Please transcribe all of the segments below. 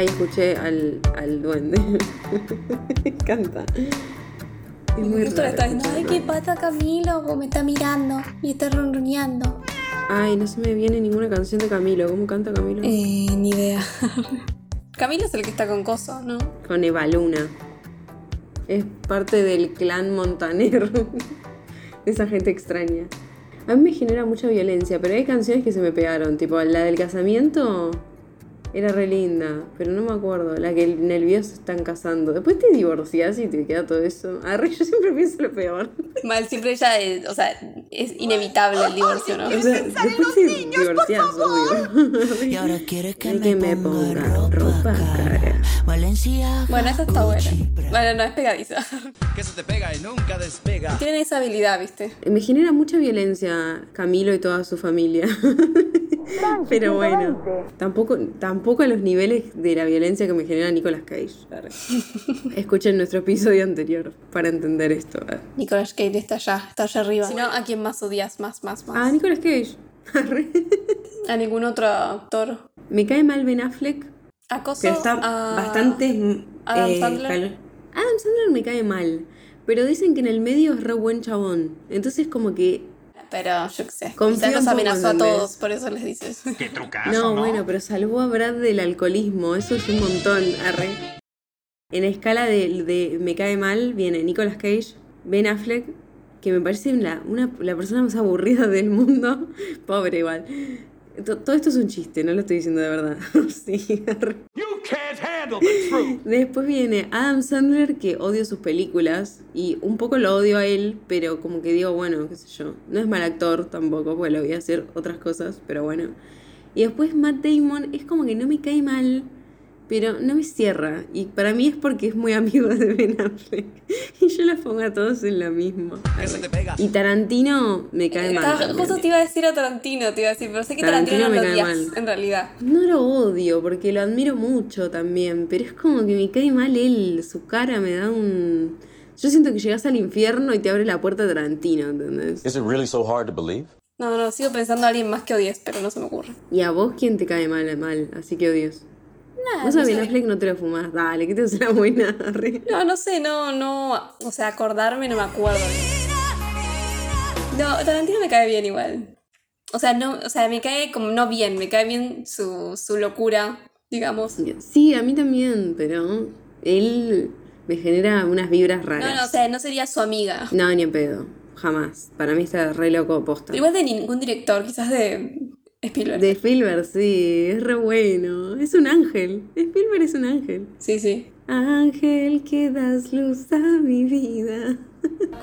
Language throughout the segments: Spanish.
Ahí escuché al, al duende. me encanta. Es muy raro diciendo, ay. ¿qué pasa Camilo? Me está mirando y está ronroneando. Ay, no se me viene ninguna canción de Camilo. ¿Cómo canta Camilo? Eh, ni idea. Camilo es el que está con Coso, ¿no? Con Eva Luna. Es parte del clan Montaner. Esa gente extraña. A mí me genera mucha violencia, pero hay canciones que se me pegaron. Tipo, la del casamiento era re linda, pero no me acuerdo. La que en el video se están casando. Después te divorcias y te queda todo eso. Arre, yo siempre pienso lo peor. Mal, siempre ella, es- o sea, es inevitable el divorcio, ¿no? O sea, después te divorcias, obvio. Y ahora quiere que me, que me ponga, ponga ropa, cara. Valencia. Bueno, esa está buena. Bueno, no, es pegadiza. que se te pega y nunca despega. Tienen esa habilidad, ¿viste? Me genera mucha violencia Camilo y toda su familia. Pero bueno, tampoco, tampoco a los niveles de la violencia que me genera Nicolas Cage. Escuchen nuestro episodio anterior para entender esto. Nicolas Cage está allá, está allá arriba. Si no, ¿a quién más odias? Más, más, más. Ah, Nicolas Cage. A ningún otro actor. me cae mal Ben Affleck, Acoso pero está a... bastante... mm, Adam eh, Sandler. cal- Adam Sandler me cae mal, pero dicen que en el medio es re buen chabón. Entonces como que... Pero yo qué sé. Confío nos amenazó a todos, por eso les dices. Qué trucazo, No, bueno, pero salvó a Brad del alcoholismo. Eso es un montón. Arre. En la escala de, de me cae mal viene Nicolas Cage, Ben Affleck, que me parece la, una, la persona más aburrida del mundo. Pobre igual. To- Todo esto es un chiste, no lo estoy diciendo de verdad. sí. Después viene Adam Sandler, que odio sus películas y un poco lo odio a él, pero como que digo, bueno, qué sé yo, no es mal actor tampoco, porque lo voy a hacer otras cosas, pero bueno. Y después Matt Damon es como que no me cae mal, pero no me cierra. Y para mí es porque es muy amigo de Ben Affleck. Y yo los pongo a todos en la misma. Y Tarantino me cae mal. Estaba- también. justo te iba a decir a Tarantino, te iba a decir, pero sé que Tarantino, Tarantino no me lo cae odias, mal. en realidad. No lo odio porque lo admiro mucho también, pero es como que me cae mal él, su cara me da un... Yo siento que llegas al infierno y te abre la puerta Tarantino, ¿entendés? Is it really so hard to believe? No, no, sigo pensando a alguien más que odies, pero no se me ocurre. Y a vos, ¿quién te cae mal? Mal, así que odias. Nada, Vos no a Ben. Affleck no te lo fumás, dale, que te hace la buena. No, no sé, no, no, o sea, acordarme no me acuerdo. No, Tarantino me cae bien igual. O sea, no, o sea, me cae como no bien, me cae bien su, su locura, digamos. Sí, a mí también, pero él me genera unas vibras raras. No, no, o sea, no sería su amiga. No, ni en pedo, jamás. Para mí está re loco posta. Pero igual de ningún director, quizás de Spielberg. De Spielberg, sí, es re bueno. Es un ángel. Spielberg es un ángel. Sí, sí. Ángel que das luz a mi vida.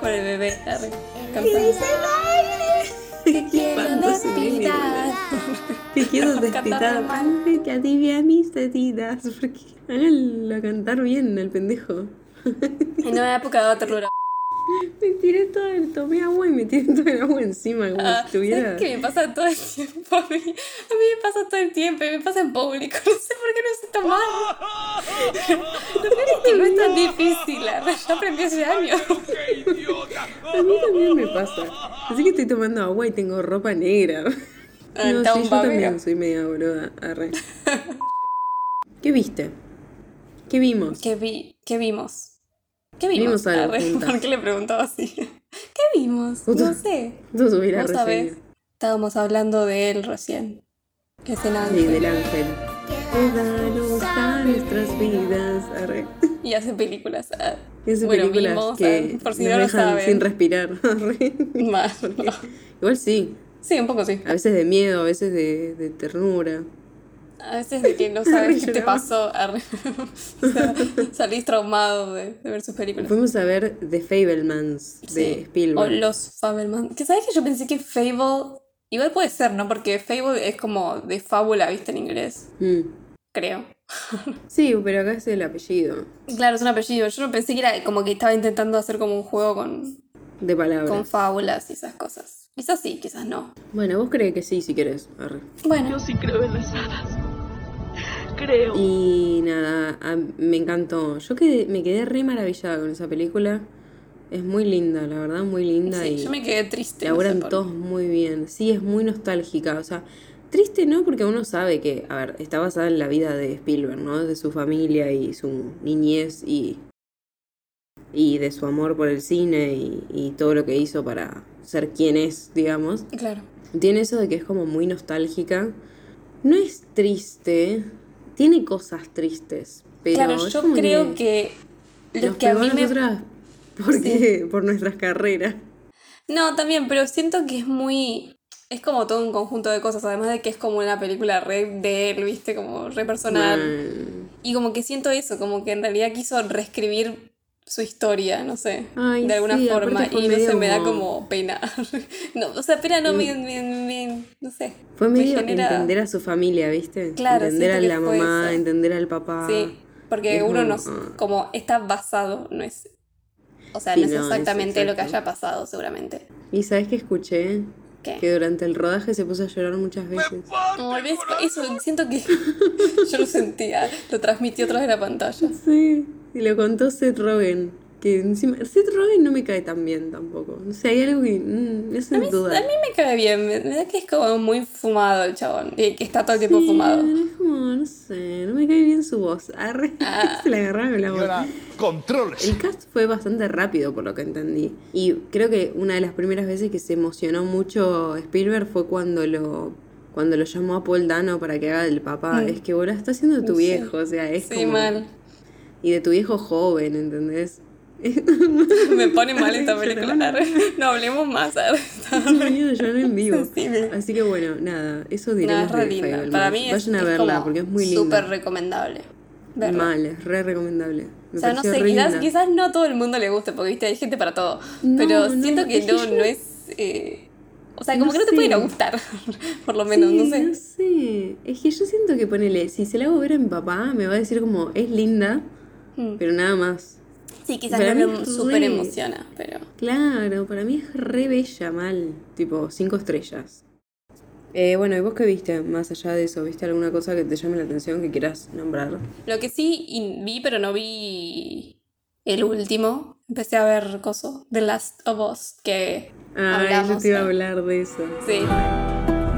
Con el bebé, cantando. Te quiero despertar. Te quiero mal. Ángel que alivia mis. Porque háganlo cantar bien al pendejo. En una época de ternura. Me tiré todo el, tomé agua y me tiré todo el agua encima como Ah, si estuviera. ¿Sabes qué me pasa todo el tiempo? A mí, a mí me pasa todo el tiempo y me pasa en público. No sé por qué no sé tomar. Lo peor es que no es tan difícil. Ya aprendí hace años. A mí también me pasa. Así que estoy tomando agua y tengo ropa negra. Ah, No, está sí, yo también soy media boluda. Arre. ¿Qué viste? ¿Qué vimos? ¿Qué, vi, ¿Qué vimos? ¿Qué vimos? Vimos algo. ¿Por qué le preguntaba así? ¿Qué vimos? No sé. Tú subir a Vos sabés. reseña. Estábamos hablando de él recién. Que es el Sí, ángel. del ángel. Danos a nuestras vidas. Arre. Y hace películas. ah. Es Bueno, películas vimos, que ah, por si no lo dejan saben. sin respirar. Mal. Igual sí. Sí, un poco sí. A veces de miedo, a veces de, de ternura. A veces de que no sabes qué te pasó. O sea, salís traumado de, de ver sus películas. Fuimos a ver The Fablemans de Sí. Spielberg. O los Fableman. Que sabes que yo pensé que Fable. Igual puede ser, ¿no? Porque Fable es como de fábula, ¿viste? En inglés. Mm. Creo. Sí, pero acá es el apellido Claro, es un apellido. Yo no pensé que era como que estaba intentando hacer como un juego con, de palabras. con fábulas y esas cosas. Quizás sí, quizás no. Bueno, vos crees que sí, si querés. Arre. Bueno, sí creo en las hadas. Creo. Y nada, a- me encantó. Yo quedé, me quedé re maravillada con esa película. Es muy linda, la verdad, muy linda. sí, y yo me quedé triste. no sé laburan por- todos muy bien. Sí, es muy nostálgica. O sea, Triste no, porque uno sabe que, a ver, está basada en la vida de Spielberg, ¿no? De su familia y su niñez y, y de su amor por el cine y, y todo lo que hizo para ser quien es, digamos. Claro. Tiene eso de que es como muy nostálgica. No es triste, tiene cosas tristes, pero claro, yo creo que lo nos que a mí me porque, por nuestras carreras. No, también, pero siento que es muy. Es como todo un conjunto de cosas, además de que es como una película re de él, viste, como re personal. Y como que siento eso, como que en realidad quiso reescribir su historia, no sé, Ay, de alguna sí, forma. Y no sé, me da como- pena. no, o sea, pena no me, me- me- no sé. Fue me medio genera- entender a su familia, ¿viste? Claro, entender a la mamá, eso. entender al papá. Sí, porque uno no, ah. como está basado, no es, o sea, Sí, no es no, es exactamente lo que haya pasado, seguramente. Y sabes que escuché ¿Qué? que durante el rodaje se puso a llorar muchas veces. No. Eso siento que yo lo sentía, lo transmitió atrás de la pantalla. Sí, y lo contó Seth Rogen. Que encima, Seth Rogen no me cae tan bien tampoco. No sé, hay algo que mm, hace A mí, dudar. a mí me cae bien, me, me da que es como muy fumado el chabón, y que está todo el tiempo fumado. Es como, no sé, no me cae bien su voz. Arre, Ah. se la agarraron con la voz. controles. El cast fue bastante rápido por lo que entendí. Y creo que una de las primeras veces que se emocionó mucho Spielberg fue cuando lo cuando lo llamó a Paul Dano para que haga del papá. Mm. Es que boludo, está haciendo tu Sí. viejo, o sea, es Sí, como mal. y de tu viejo joven, ¿entendés? Me pone mal esta película. No hablemos más. arre. Estoy venido llorar en vivo. Así que bueno, nada, eso No, diremos es re de linda. Fablemans. Para mí es, Vayan a es verla como porque es muy súper linda. recomendable. verla. Mal, es re recomendable. Me O sea, no sé, quizás, quizás no a todo el mundo le guste, porque viste, hay gente para todo. No, pero no, siento que es que no, yo- no es. eh, o sea, como No que no te puede ir a sé. gustar, por lo menos, Sí, no sé. No sé. Es que yo siento que ponele, si se la hago ver a mi papá, me va a decir como, es linda, Mm. pero nada más. Sí, quizás Para no súper re- emociona, pero. Claro, para mí es re bella, mal. Tipo, cinco estrellas. Eh, bueno, ¿y vos qué viste? Más allá de eso, ¿viste alguna cosa que te llame la atención que quieras nombrar? Lo que sí vi, pero no vi el último. Empecé a ver coso, The Last of Us, que Ah, yo hablamos. te iba a hablar de eso. Sí.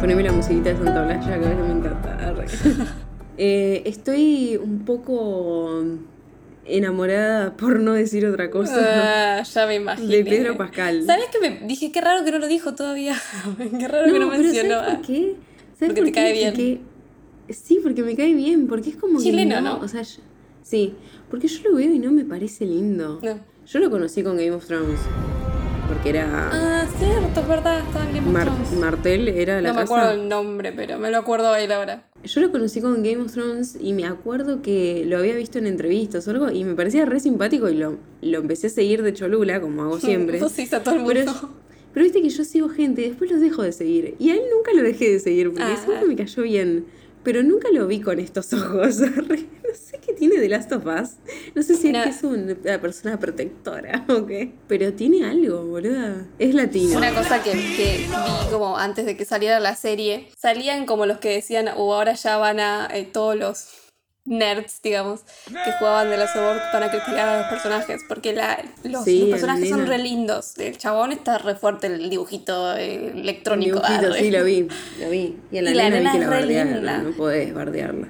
Poneme la musiquita de Santa Blaya, que a veces me encanta. Eh, estoy un poco enamorada, por no decir otra cosa, Ah, ya me imagino. de Pedro Pascal. ¿Sabes que me dije qué raro que no lo dijo todavía? qué raro que no mencionó. ¿sabes por qué? ¿Sabes Porque por te cae bien. Porque- sí, porque me cae bien, porque es como que Chileno, ¿no? O sea, yo- sí, porque yo lo veo y no me parece lindo. No. Yo lo conocí con Game of Thrones, porque era Ah, cierto, es verdad, estaba en Game of Mar- Thrones. Martel, era la No me acuerdo el nombre, pero me lo acuerdo él ahora. Yo lo conocí con Game of Thrones y me acuerdo que lo había visto en entrevistas o algo y me parecía re simpático y lo, lo empecé a seguir de Cholula, como hago siempre. Vos sí, a todo el mundo. Pero, pero viste que yo sigo gente y después los dejo de seguir. Y a él nunca lo dejé de seguir porque Ah. siempre me cayó bien. Pero nunca lo vi con estos ojos. No sé qué tiene de Last of Us. No sé si No. es que es una persona protectora o qué. Pero tiene algo, boluda. Es latino. Una cosa que, que vi como antes de que saliera la serie, salían como los que decían, o ahora ya van a eh, todos los nerds, digamos, que jugaban de la Sword van a criticar a los personajes, porque la, los, Sí, los el personajes son re lindos. El chabón está re fuerte, el dibujito eh, electrónico. Dibujito, arre. sí, lo vi, lo vi. Y a la Y la nena, nena vi que es la bardearon. No podés bardearla.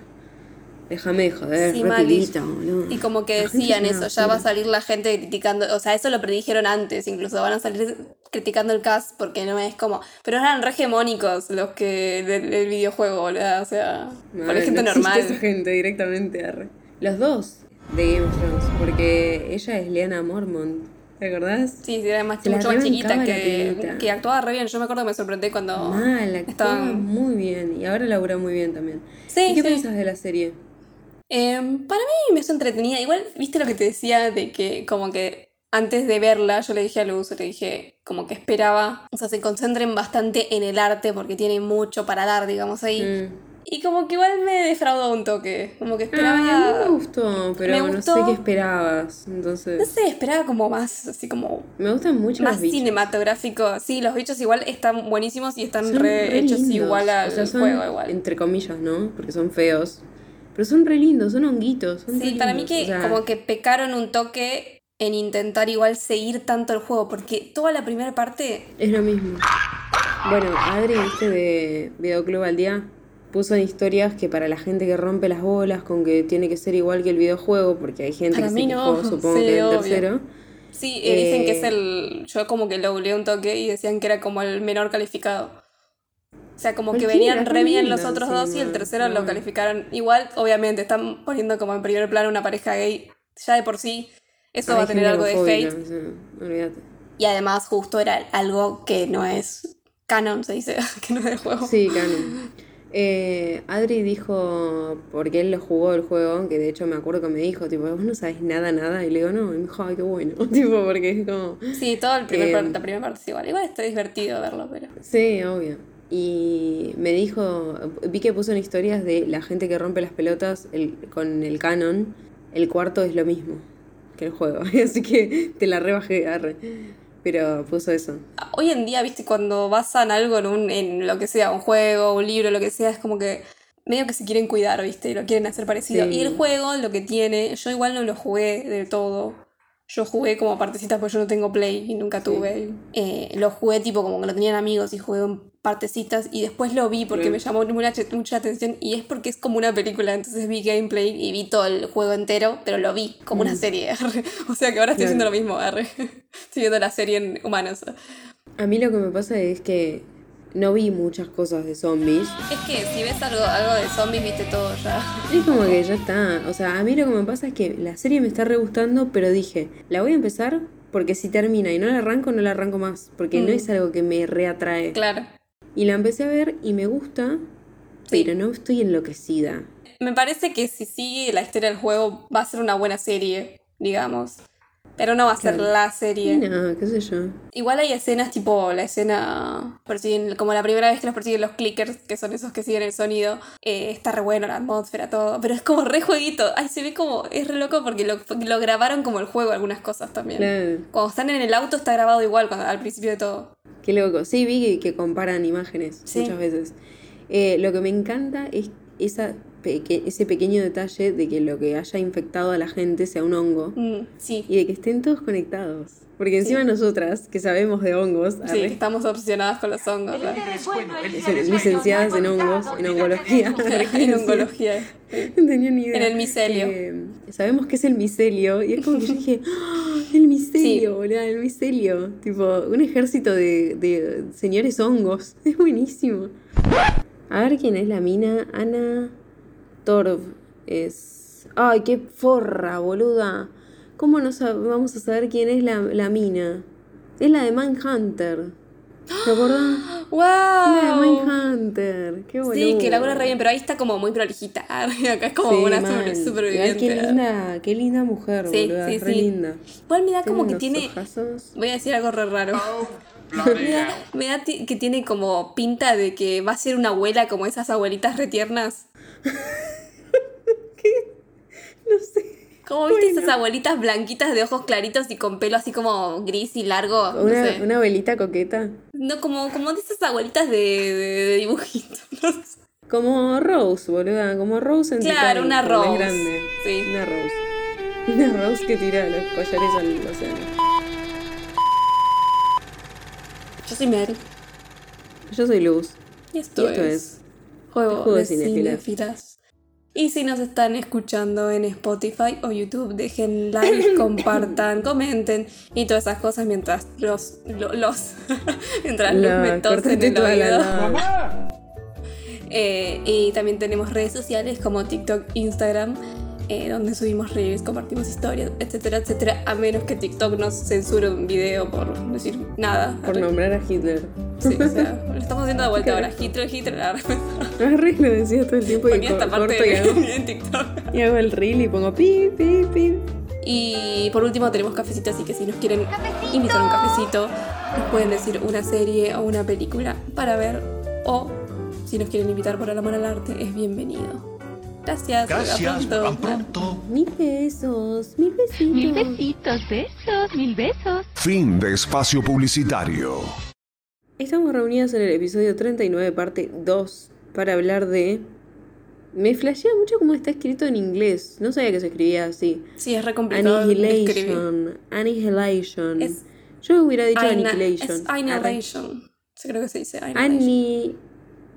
Déjame de joder, Sí, re mal, y- como que La decían eso, ya va a salir la gente criticando, o sea, eso lo predijeron antes, incluso van a salir criticando el cast porque no es como, pero eran re hegemónicos los que del, del videojuego, boludo, o sea, No, por gente no normal. esa gente directamente, arre. Los dos de Game of Thrones, porque ella es Liana Mormont, ¿te acordás? Sí, sí, era más, mucho más chiquita que, actuaba re bien. Yo me acuerdo que me sorprendí cuando Mal, actuaba estaban... muy bien y ahora labura muy bien también. Sí, ¿Y qué sí. pensás de la serie? Em, para mí me hizo entretenida. Igual, viste lo que te decía de que como que antes de verla, yo le dije a Luz, le dije como que esperaba, o sea, se concentren bastante en el arte porque tiene mucho para dar, digamos, ahí. Mm. Y como que igual me defraudó un toque, como que esperaba... me gustó, pero me no sé qué esperabas. No Entonces, sé, esperaba como más, así como me gustan mucho más los bichos. cinematográfico. Sí, los bichos igual están buenísimos y están re, re hechos lindos. igual al O sea, son, juego igual. Entre comillas, ¿no? Porque son feos. Pero son re lindos, son honguitos. Son Sí, para mí que o sea, como que pecaron un toque en intentar igual seguir tanto el juego, porque toda la primera parte Es lo mismo. Bueno, Adri, viste de Videoclub al día, puso en historias que para la gente que rompe las bolas con que tiene que ser igual que el videojuego, porque hay gente Para que se no, quejó, supongo sí, que obvio. tercero. Sí, eh, dicen que es Eh, el. Yo como que lo googleé un toque y decían que era como el menor calificado. O sea, como que Cualquiera, venían re bien los otros dos y el tercero lo calificaron. Igual, obviamente, están poniendo como en primer plano una pareja gay. Ya de por sí, eso va a tener algo de hate. olvídate. Y además, justo era algo que no es canon, se dice, que no es del juego. Sí, canon. Eh, Adri dijo, porque él lo jugó el juego, que de hecho me acuerdo que me dijo, tipo, vos no sabes nada, nada, y le digo, no, y me dijo, ay, qué bueno, tipo, porque es como, Sí, todo el primer Eh, par- la primera parte es igual. Igual está divertido verlo, pero. sí, obvio. Y me dijo, vi que puso en historias de la gente que rompe las pelotas el- con el canon, el cuarto es lo mismo que el juego, así que te la rebajé, arre. Pero puso eso. Hoy en día, viste, cuando basan algo en, un, en lo que sea, un juego, un libro, lo que sea, es como que medio que se quieren cuidar, viste, y lo quieren hacer parecido. Sí. Y el juego, lo que tiene, yo igual no lo jugué del todo. Yo jugué como partecitas porque yo no tengo play y nunca tuve. Eh, lo jugué tipo como que lo tenían amigos y jugué en partecitas y después lo vi porque me llamó mucha, mucha atención y es porque es como una película, entonces vi gameplay y vi todo el juego entero, pero lo vi como una serie. arre. o sea que ahora estoy Mm. Claro. haciendo lo mismo, estoy viendo la serie en humanos. A mí lo que me pasa es que no vi muchas cosas de zombies. Es que si ves algo, algo de zombies, viste todo ya. Es como que ya está. O sea, a mí lo que me pasa es que la serie me está re gustando, pero dije, la voy a empezar porque si termina y no la arranco, no la arranco más. Porque no Mm. es algo que me reatrae. Claro. Y la empecé a ver y me gusta, Sí. pero no estoy enloquecida. Me parece que si sigue la historia del juego va a ser una buena serie, digamos. Pero no va a ser Claro. la serie. no, qué sé yo. Igual hay escenas tipo la escena persiguen, como la primera vez que los persiguen los clickers, que son esos que siguen el sonido. eh, está re bueno la atmósfera, todo. Pero es como re jueguito. Ay, se ve como. Es re loco porque lo, lo grabaron como el juego algunas cosas también. Claro. Cuando están en el auto está grabado igual cuando, al principio de todo. Qué loco. Sí, vi que, que comparan imágenes Sí. muchas veces. Eh, lo que me encanta es esa peque- ese pequeño detalle de que lo que haya infectado a la gente sea un hongo. Mm, sí. Y de que estén todos conectados. Porque encima nosotras, que sabemos de hongos, Sí, arre, estamos obsesionadas con los hongos. licenciadas en hongos, en hongología. en ongología. No tenía ni idea. En el micelio. Eh, sabemos que es el micelio. Y es como que yo dije, ¡Ah! el micelio, boludo, el micelio. Tipo, un ejército de, de señores hongos. Es buenísimo. A ver quién es la mina. Ana Torv. Es. Ay, qué forra, boluda. ¿Cómo no vamos a saber quién es la, la mina? Es la de Mindhunter. ¿Te acordás? La de ¡Wow! Mindhunter. Qué boludo. Sí, que la re bien, pero ahí está como muy prolijita. Acá es como Sí, una superviviente. qué linda, qué linda mujer, Sí, boluda, sí, re sí. linda. Igual me da como que Tiene ojazos. Voy a decir algo re raro. me da, me da que tiene como pinta de que va a ser una abuela como esas abuelitas retiernas. No sé. Como viste Bueno. esas abuelitas blanquitas de ojos claritos y con pelo así como gris y largo. No, Una, sé. una velita coqueta. No, como, como de esas abuelitas de, de, de dibujito. no sé. Como Rose, boluda. Como Rose en Claro, Titanic, una Rose. grande. Sí. Una Rose. Una Rose que tira los collares al océano. Yo soy Mary. Yo soy Luz. Y esto, Y esto es, es Juego, de de Cinéfilas. Y si nos están escuchando en Spotify o YouTube, dejen like, compartan, comenten y todas esas cosas mientras los, lo- los, mientras los La, me tosen cortate en el oído. Eh, y también tenemos redes sociales como TikTok, Instagram, eh, donde subimos reels, compartimos historias, etcétera, etcétera, a menos que TikTok nos censure un video por decir nada. Por nombrar a Hitler. Sí, o sea, lo estamos haciendo de vuelta ahora. Hitler, Hitler. Arre, lo decía todo el tiempo y esta parte corto y hago, en TikTok. y hago el reel y pongo pi, pi, pi. Y por último tenemos cafecito, así que si nos quieren invitar a un cafecito, nos pueden decir una serie o una película para ver. O si nos quieren invitar por el amor al arte, es bienvenido. Gracias. Gracias, pronto. tan pronto. Mil besos, mil besitos. Mil besitos, besos, mil besos. Fin de espacio publicitario. Estamos reunidos en el episodio 39, parte 2, para hablar de... Me flashea mucho cómo está escrito en inglés. No sabía que se escribía así. Sí, es re complicado. Annihilation. Annihilation. Es Yo hubiera dicho Aina- Annihilation. Es. Annihilation. Yo creo que se dice Annihilation.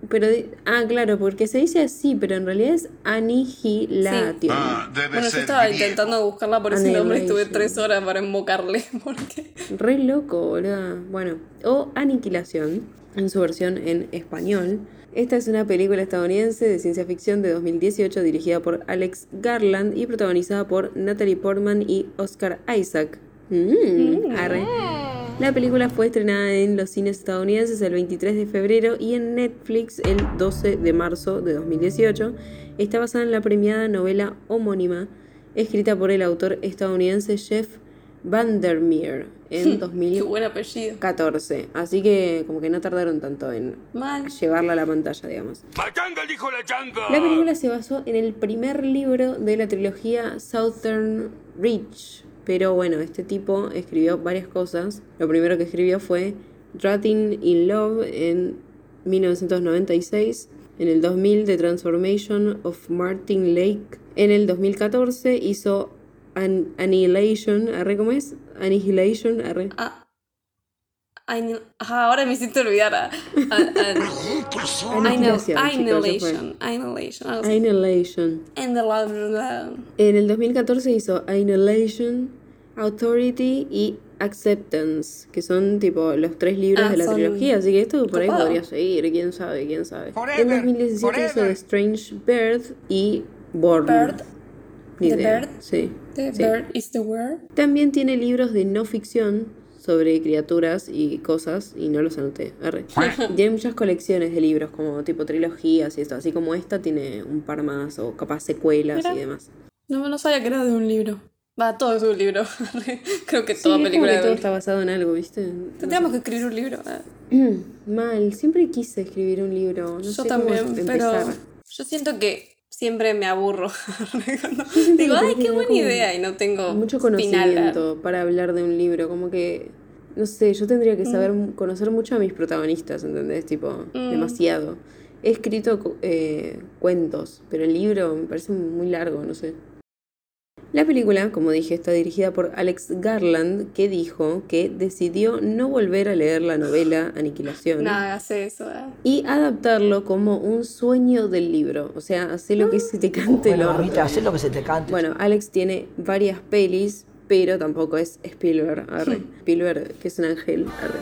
Pero. di- Ah, claro, porque se dice así, pero en realidad es Annihilation. Bueno, yo estaba intentando buscarla por ese nombre, estuve tres horas para invocarle, porque... Re loco, boludo. Bueno, o Aniquilación, en su versión en español. Esta es una película estadounidense de ciencia ficción de 2018 dirigida por Alex Garland y protagonizada por Natalie Portman y Oscar Isaac. Mm, arre. La película fue estrenada en los cines estadounidenses el 23 de febrero y en Netflix el 12 de marzo de 2018. Está basada en la premiada novela homónima escrita por el autor estadounidense Jeff Vandermeer en Qué buen apellido. 2014. Así que como que no tardaron tanto en Mal. llevarla a la pantalla, digamos. ¡Pachanga, dijo la changa! La película se basó en el primer libro de la trilogía Southern Reach. Pero bueno, este tipo escribió varias cosas. Lo primero que escribió fue Drutting in Love en 1996. En el 2000 The Transformation of Martin Lake. En el 2014 hizo An- Annihilation. ¿Arre cómo es? Annihilation. Arre. Ah. Ahora me hiciste olvidar. a- a- a- Aniquilación, chicos, ya fue. Annihilation. Annihilation. algo así. Annihilation. En el 2014 hizo Annihilation, Authority y Acceptance, que son tipo los tres libros Ah, de la trilogía, así que esto por ahí podría seguir, quién sabe, quién sabe. Forever, en 2017 hizo forever. The Strange Bird y Born. Bird. Ni The idea. Bird. Sí. The sí. bird is the word. También tiene libros de no ficción sobre criaturas y cosas, y no los anoté. arre. Y tiene muchas colecciones de libros, como tipo trilogías y esto, así como esta tiene un par más, o capaz secuelas Mira. y demás. No, no sabía que era de un libro. Va, todo es un libro. Creo que Sí, toda es como película que todo está basado en algo, ¿viste? Tendríamos que escribir un libro. ah. Mal, siempre quise escribir un libro. No Yo sé también, cómo pero yo siento que siempre me aburro. Digo, ay, qué buena idea y no tengo Mucho final. conocimiento para hablar de un libro, como que, no sé, yo tendría que saber, conocer mucho a mis protagonistas, ¿entendés? Tipo, demasiado. He escrito eh, cuentos, pero el libro me parece muy largo, no sé. La película, como dije, está dirigida por Alex Garland, que dijo que decidió no volver a leer la novela Aniquilación No hagas eso. ah. y adaptarlo como un sueño del libro. O sea, hace lo que se te cante Bueno, mamita, haz lo que se te cante. Bueno, Alex tiene varias pelis, pero tampoco es Spielberg, arre. Spielberg, que es un ángel, arre.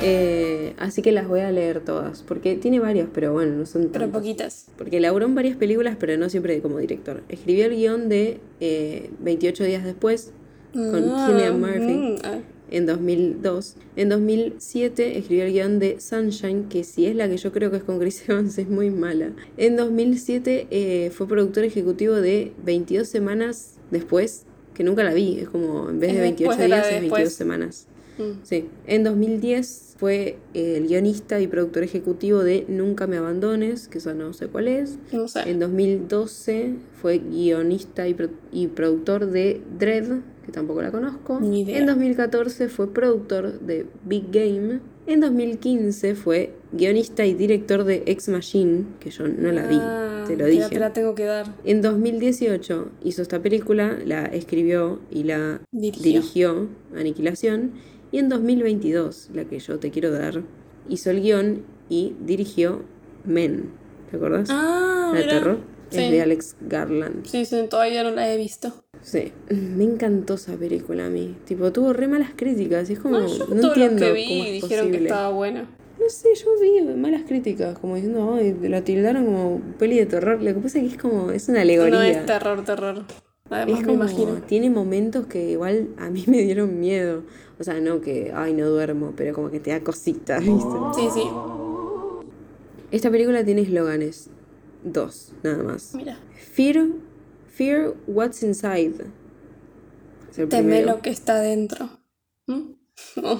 Eh, así que las voy a leer todas, porque tiene varias, pero bueno, no son Pero poquitas. Porque laburó en varias películas, pero no siempre como director. Escribió el guion de eh, 28 días después, con Ah, Cillian Murphy mm, ah. en 2002. En 2007 escribió el guion de Sunshine, que si es la que yo creo que es con Chris Evans, es muy mala. En 2007 eh, fue productor ejecutivo de 22 semanas después, que nunca la vi, es como en vez de 28 después de la días de es 22 después. semanas. Mm. Sí. En 2010 fue el guionista y productor ejecutivo de Nunca me abandones, que eso no sé cuál es. No sé. En 2012 fue guionista y, pro- y productor de Dread, que tampoco la conozco. Ni idea. En 2014 fue productor de Big Game. En 2015 fue guionista y director de Ex Machine, que yo no la vi, Ah, te lo dije. Te la tengo que dar. En 2018 hizo esta película, la escribió y la Dirigió. dirigió, Aniquilación. Y en 2022, la que yo te quiero dar, hizo el guion y dirigió Men. ¿Te acordás? Ah, la de terror. Sí. Es de Alex Garland. Sí, sí, todavía no la he visto. Sí. Me encantó esa película a mí. Tipo, tuvo re malas críticas. Es como, No, yo no todo lo entiendo que cómo vi es dijeron que posible. estaba buena. No sé, yo vi malas críticas, como diciendo, ay, la tildaron como peli de terror. Lo que pasa es que es como, es una alegoría. No es terror, terror. Además Es me como, imagino. tiene momentos que igual a mí me dieron miedo. O sea, no que, ay, no duermo, pero como que te da cositas, ¿viste? Sí, sí. Esta película tiene eslóganes. Dos, nada más. Mira. Fear, fear what's inside. Teme lo que está dentro. ¿Mm? Oh.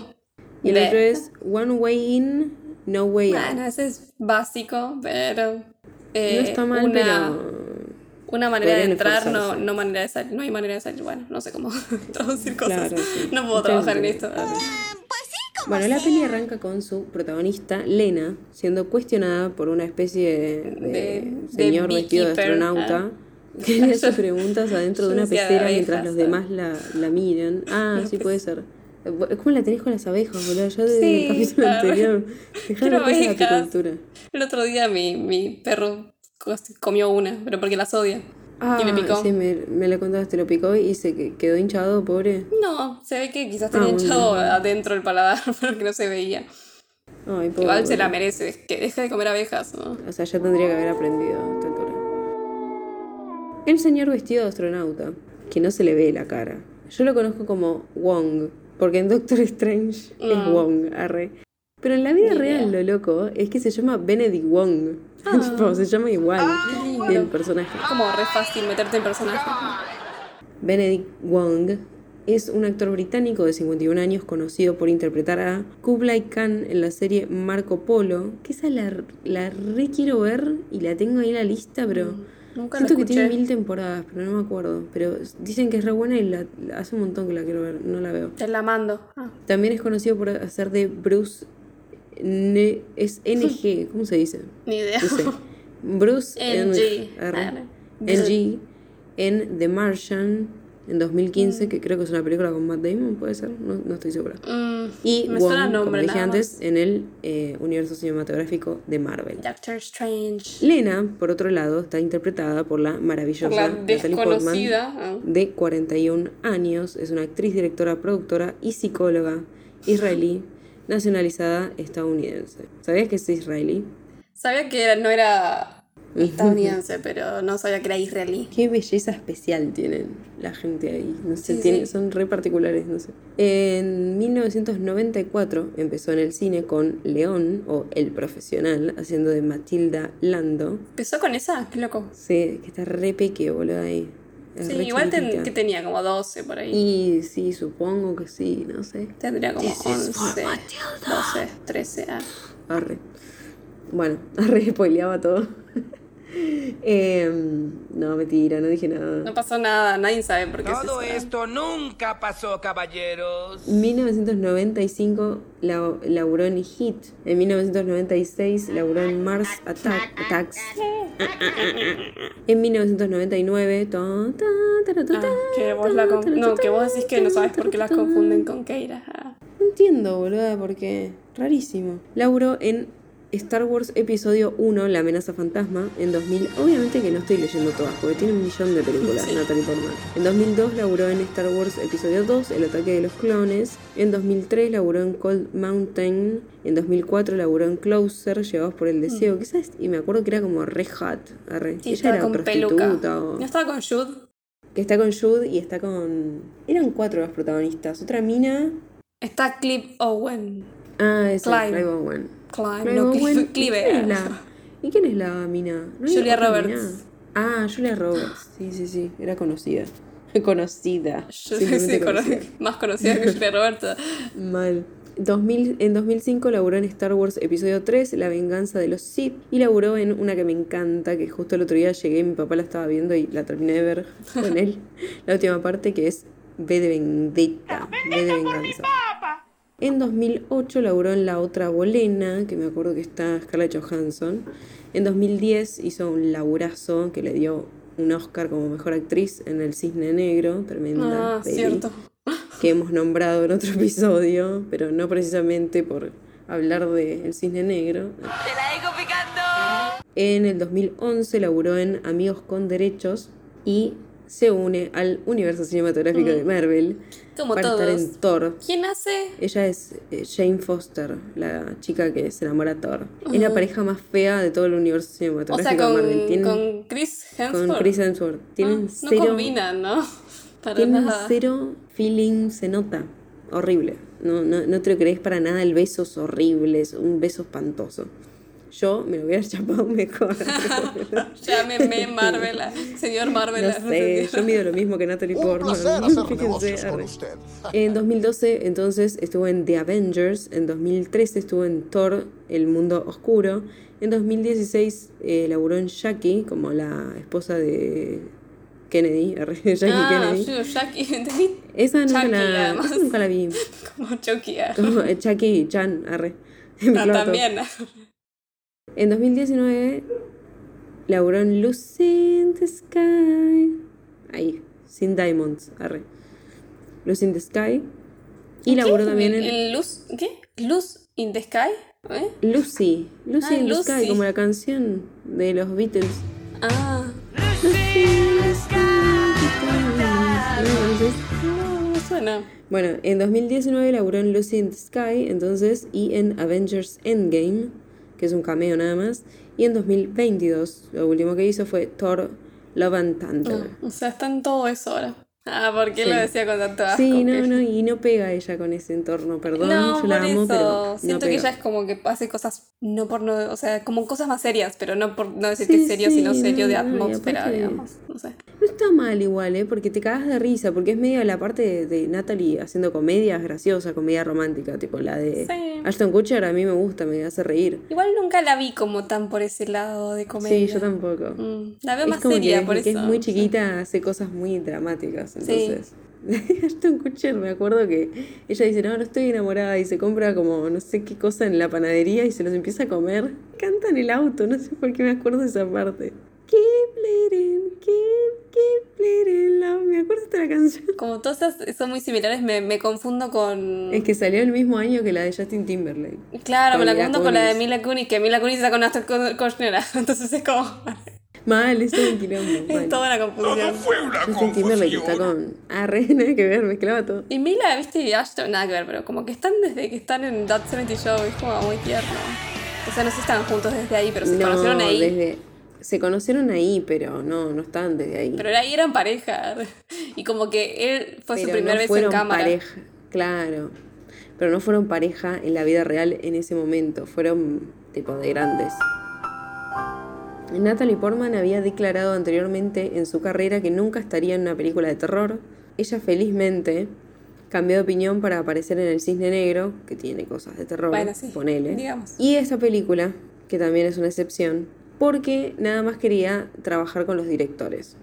Y el De- otro es One way in, no way out. Bueno, ese es básico, pero. eh, no está mal, una, pero... una manera de entrar, no, no manera de salir. No hay manera de salir. Bueno, no sé cómo traducir cosas. Claro, sí. No puedo trabajar en esto. Bueno, la peli arranca con su protagonista, Lena, siendo cuestionada por una especie de, de De- de señor vestido de astronauta que le hace Yo- preguntas adentro yo de una pecera abejas, mientras los ah. demás la, la miran. Ah, sí puede ser. ¿Cómo la tenés con las abejas, boludo? Ya desde Sí, capítulo anterior. Dejá Quiero de cosas a tu abejas. cultura. El otro día mi, mi perro co- comió una, pero porque las odia. y me picó. Ah, Sí, me, me lo contaste, lo picó y se que- quedó hinchado, pobre. No, se ve que quizás Ah, tenía bueno. hinchado adentro el paladar, pero que no se veía. Ay, pobre. Igual se la merece, que deje de comer abejas, ¿no? O sea, ya tendría que haber aprendido a esta altura. El señor vestido de astronauta, que no se le ve la cara. Yo lo conozco como Wong, porque en Doctor Strange es Mm. Wong, arre. Pero en la vida Ni real idea. lo loco es que se llama Benedict Wong. Tipo, se llama igual lindo. el personaje. Es como re fácil meterte en personaje. Benedict Wong es un actor británico de 51 años conocido por interpretar a Kublai Khan en la serie Marco Polo, que esa la, la re quiero ver y la tengo ahí en la lista, pero Nunca siento que tiene mil temporadas, pero no me acuerdo. Pero dicen que es re buena y la, hace un montón que la quiero ver, no la veo. Te la mando. Ah, También es conocido por hacer de Bruce... Ne- es NG, ¿cómo se dice? ni idea. No sé. Bruce NG. NG en The Martian en 2015, que creo que es una película con Matt Damon, puede ser, no, no estoy segura. Mm, Y me Wong, suena el como nombre dije antes, en el eh, universo cinematográfico de Marvel. Doctor Strange. Lena, por otro lado, está interpretada por la maravillosa la Natalie Portman, ah. de 41 años. Es una actriz, directora, productora y psicóloga israelí, nacionalizada estadounidense. ¿Sabías que es israelí? Sabía que no era estadounidense, pero no sabía que era israelí. Qué belleza especial tienen la gente ahí. No sé, Sí, tiene- sí. son re particulares, no sé. En 1994 empezó en el cine con León, o El Profesional, haciendo de Matilda Lando. ¿Empezó con esa? Qué loco. Sí, que está re peque, boludo, ahí. Es Sí, igual ten- que tenía como 12 por ahí. Y sí, supongo que sí, no sé. Tendría como 11, 12, 13. ah. Arre. Bueno, arre, spoileaba todo. Em, no, mentira, no dije nada. No pasó nada, nadie sabe por qué Todo esto nunca pasó, caballeros. 1995 la- laburó en Hit. En 1996 laburó en Mars Attack, Attacks. En 1999. ta, ta, ta, ta, Ah, que vos la No, que vos decís que no sabes por qué las confunden con Keira. No entiendo, boluda, porque. Rarísimo. Laburó en Star Wars Episodio 1, La amenaza fantasma, en 2000. Obviamente que no estoy leyendo todas, porque tiene un millón de películas, Sí. Natalie Portman. En 2002 laburó en Star Wars Episodio 2, El ataque de los clones. En 2003 laburó en Cold Mountain. En 2004 laburó en Closer, Llevados por el deseo. Quizás, y me acuerdo que era como re hot. arre. Mm. Sí, Ella era con prostituta o- ¿No estaba con Jude? Que está con Jude y está con. Eran cuatro los protagonistas. Otra mina. Está Clip Owen. Ah, es. Clive Owen. Clive, no. ¿Y Clive. quién es la- ¿Y quién es la mina? ¿No hay Julia Roberts. mina? Ah, Julia Roberts. Sí, sí, sí. Era conocida. Conocida. Yo sí, conocida. más conocida que Julia Roberts. Mal. 2000, en 2005 laburó en Star Wars Episodio 3, La venganza de los Sith, y laburó en una que me encanta, que justo el otro día llegué, mi papá la estaba viendo y la terminé de ver con él, la última parte que es V de Vendetta, V de Venganza. En 2008 laburó en La Otra Bolena, que me acuerdo que está Scarlett Johansson. En 2010 hizo un laburazo que le dio un Oscar como mejor actriz en El Cisne Negro, tremenda Ah, peli cierto. que hemos nombrado en otro episodio, pero no precisamente por hablar de El Cisne Negro. ¡Te la dejo picando! En el 2011 laburó en Amigos con Derechos y se une al universo cinematográfico de Marvel Mm. Como para estar en Thor. ¿Quién hace? Ella es eh, Jane Foster, la chica que se enamora de Thor. Es la pareja más fea de todo el universo O cinematográfico sea, de con, Marvel. Tienen- con Chris Hemsworth. con Chris Hemsworth. Tienen Ah, no cero, combinan, ¿no? Para tienen nada. cero feeling, se nota. Horrible. No, no, no te lo crees para nada. El beso es horrible, es un beso espantoso. Yo me lo hubiera chapado mejor. Llámeme Marvel, señor Marvel. No sé, yo mido lo mismo que Natalie Portman. Fíjense, arre. En 2012, entonces, estuvo en The Avengers. En 2013 estuvo en Thor, El Mundo Oscuro. En 2016 eh, laburó en Jackie, como la esposa de Kennedy. Jackie Ah, Kennedy. yo, Jackie, entendí. Esa nunca, Chucky, la, esa nunca la vi. Como Chucky. ah. Como, eh, Chucky Chan, arre. Me Ah, también. En 2019 laburó en Lucy in the Sky. Ahí, sin Diamonds, arre. Lucy in the Sky. Y laburó también en ¿El Luz? ¿Qué? ¿Luz in the Sky? ¿Eh? Lucy. Lucy Ah, in the Lucy. Sky, como la canción de los Beatles. Ah, ¿No conoces? no, no suena. Bueno, en 2019 laburó en Lucy in the Sky, entonces, y en Avengers Endgame, que es un cameo nada más. Y en 2022, lo último que hizo fue Thor Love and Thunder. O sea, está en todo eso ahora. Ah, ¿por qué Sí. lo decía con tanto asco? Sí, no, no, y no pega ella con ese entorno, perdón, No, yo la amo, eso. pero Siento no que pega. ella es como que hace cosas, no por no, o sea, como cosas más serias, pero no por no decir Sí, que es serio, sí, sino no, serio de no, atmósfera, aparte- digamos. No sé. No está mal igual, ¿eh? Porque te cagas de risa, porque es medio la parte de, de Natalie haciendo comedias graciosas, comedia romántica, tipo la de. Ashton Kutcher, a mí me gusta, me hace reír. Igual nunca la vi como tan por ese lado de comedia. Sí, yo tampoco. Mm, La veo es más seria, que, por que eso. es muy chiquita, hace cosas muy dramáticas, entonces... Ashton Kutcher, me acuerdo que ella dice, no, no estoy enamorada y se compra como no sé qué cosa en la panadería y se los empieza a comer. Canta en el auto, no sé por qué me acuerdo de esa parte. Keep bleeding, keep, keep bleeding love. Me acuerdo de la canción. Como todas esas son muy similares, me, me confundo con... Es que salió el mismo año que la de Justin Timberlake. Claro, me la confundo con la de. Mila Kunis, que Mila Kunis está con Astor Kushner, entonces es como... Mal, eso es un quilombo. es mal. toda una confusión. Justin Timberlake está con... Ah, re, nada que ver, mezclaba todo. Y Mila, viste, y Ashton, nada que ver, pero como que están desde que están en That 70 Show, es como muy tierno. O sea, no sé si estaban juntos desde ahí, pero se no, conocieron ahí. desde... Se conocieron ahí, pero no, no estaban desde ahí. Pero ahí eran pareja. Y como que él fue su primera no vez en fueron cámara. pareja, claro. Pero no fueron pareja en la vida real en ese momento, fueron tipo de grandes. Natalie Portman había declarado anteriormente en su carrera que nunca estaría en una película de terror. Ella felizmente cambió de opinión para aparecer en El Cisne Negro, que tiene cosas de terror, Bueno, sí, ponele. digamos. Y esta película, que también es una excepción, porque nada más quería trabajar con los directores.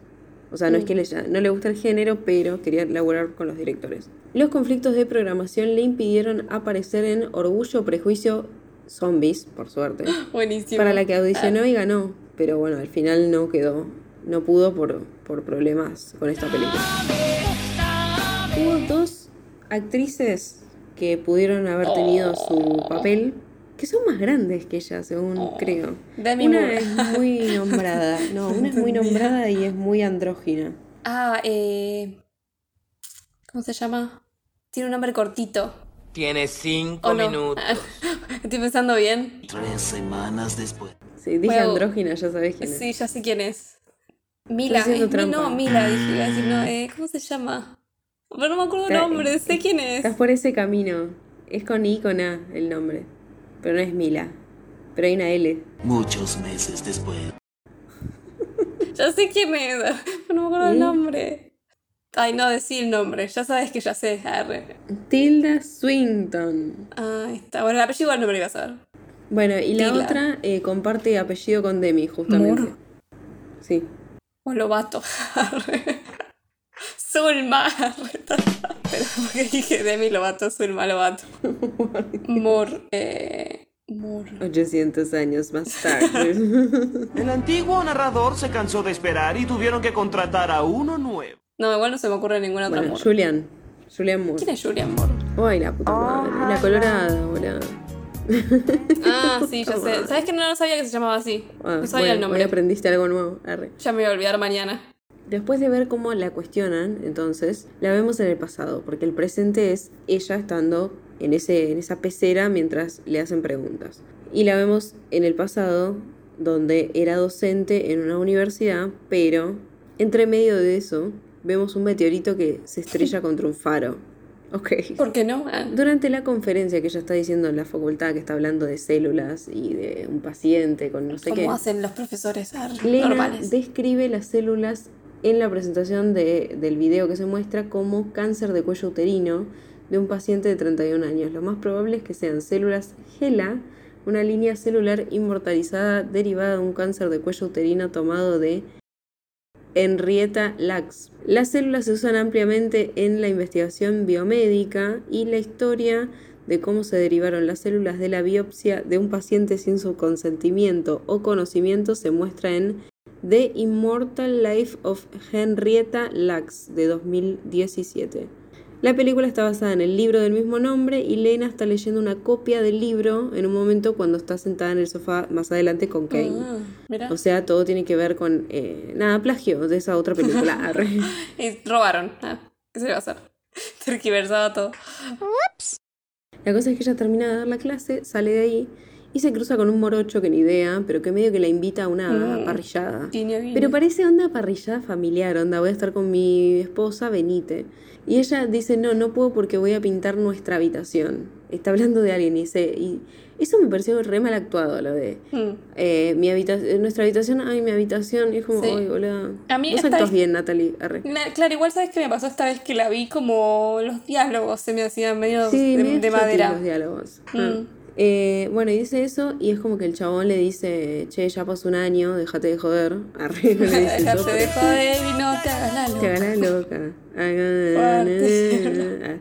O sea, no es Mm. que le, no le gusta el género, pero quería laburar con los directores. Los conflictos de programación le impidieron aparecer en Orgullo, Prejuicio, Zombies, por suerte, Buenísimo. para la que audicionó y ganó. Pero bueno, al final no quedó, no pudo por, por problemas con esta película. Hubo dos actrices que pudieron haber tenido su papel, que son más grandes que ella, según creo. Demi una Moore. es muy nombrada, no, una es muy nombrada y es muy andrógina. Ah, eh... ¿Cómo se llama? Tiene un nombre cortito. Tiene cinco minutos. Estoy pensando bien. Tres semanas después. Sí, dije Bueno, andrógina, ya sabés quién es. Sí, ya sé quién es. Mila. Es- no. Mila, dije, iba a decir, no, eh, ¿cómo se llama? Pero no me acuerdo el nombre, sé quién es. Estás por ese camino. Es con I y con A el nombre. Pero no es Mila. Pero hay una L. Muchos meses después. Ya sé quién es, pero no me acuerdo el ¿Sí? nombre. Ay, no, decí el nombre, ya sabes que ya sé. Arre. Tilda Swinton. Ahí está. Bueno, el apellido igual no me lo iba a saber. Bueno, y la Tila. otra eh, comparte apellido con Demi, justamente. Moore. Sí. O Lobato. Zulma. Pero porque dije Demi Lobato, Zulma Lobato. Mor. Eh, Mor. 800 años más tarde. El antiguo narrador se cansó de esperar y tuvieron que contratar a uno nuevo. No, igual no se me ocurre ninguna otra bueno, Moore. Julian. Julian Moore. ¿Quién es Julian Moore? Ay, la puta madre. La colorada, boludo. Ah, sí, ya sé. ¿Sabes que no, no sabía que se llamaba así? Ah, no sabía bueno, el nombre. Hoy aprendiste algo nuevo. Arre. Ya me voy a olvidar mañana. Después de ver cómo la cuestionan, entonces, la vemos en el pasado, porque el presente es ella estando en, ese, en esa pecera mientras le hacen preguntas. Y la vemos en el pasado, donde era docente en una universidad, pero entre medio de eso vemos un meteorito que se estrella contra un faro. Ok. ¿Por qué no? Ah. Durante la conferencia que ella está diciendo en la facultad, que está hablando de células y de un paciente con no sé ¿Cómo qué. hacen los profesores ah, Lena normales? describe las células en la presentación de- del video que se muestra como cáncer de cuello uterino de un paciente de 31 años. Lo más probable es que sean células GELA, una línea celular inmortalizada derivada de un cáncer de cuello uterino tomado de Henrietta Lacks. Las células se usan ampliamente en la investigación biomédica y la historia de cómo se derivaron las células de la biopsia de un paciente sin su consentimiento o conocimiento se muestra en The Immortal Life of Henrietta Lacks de 2017. La película está basada en el libro del mismo nombre y Lena está leyendo una copia del libro en un momento cuando está sentada en el sofá más adelante con Kane. Ah, mira. O sea, todo tiene que ver con, eh, nada, plagio de esa otra película. Y robaron. Ah, ¿Qué se le va a hacer? Terquiversaba todo. La cosa es que ella termina de dar la clase, sale de ahí y se cruza con un morocho que ni idea, pero que medio que la invita a una Mm. parrillada. Guiño, guiño. Pero parece onda parrillada familiar, onda, voy a estar con mi esposa, venite. Y ella dice, no, no puedo porque voy a pintar nuestra habitación. Está hablando de alguien y dice, y eso me pareció re mal actuado, lo de Mm. eh, mi habitación, nuestra habitación, ay, mi habitación. Y es como, Sí. ay, boludo. A mí Vos actúas vez- bien, Natalie. Arre. Na- Claro, igual sabes qué me pasó esta vez que la vi como los diálogos se me hacían medio Sí, de, medio de madera. los diálogos. Mm. Ah. Eh, bueno, y dice eso y es como que el chabón le dice, che, ya pasó un año, déjate de joder. Arre, no le dice pero- de joder y no te hagas la Te loca. hagas la loca.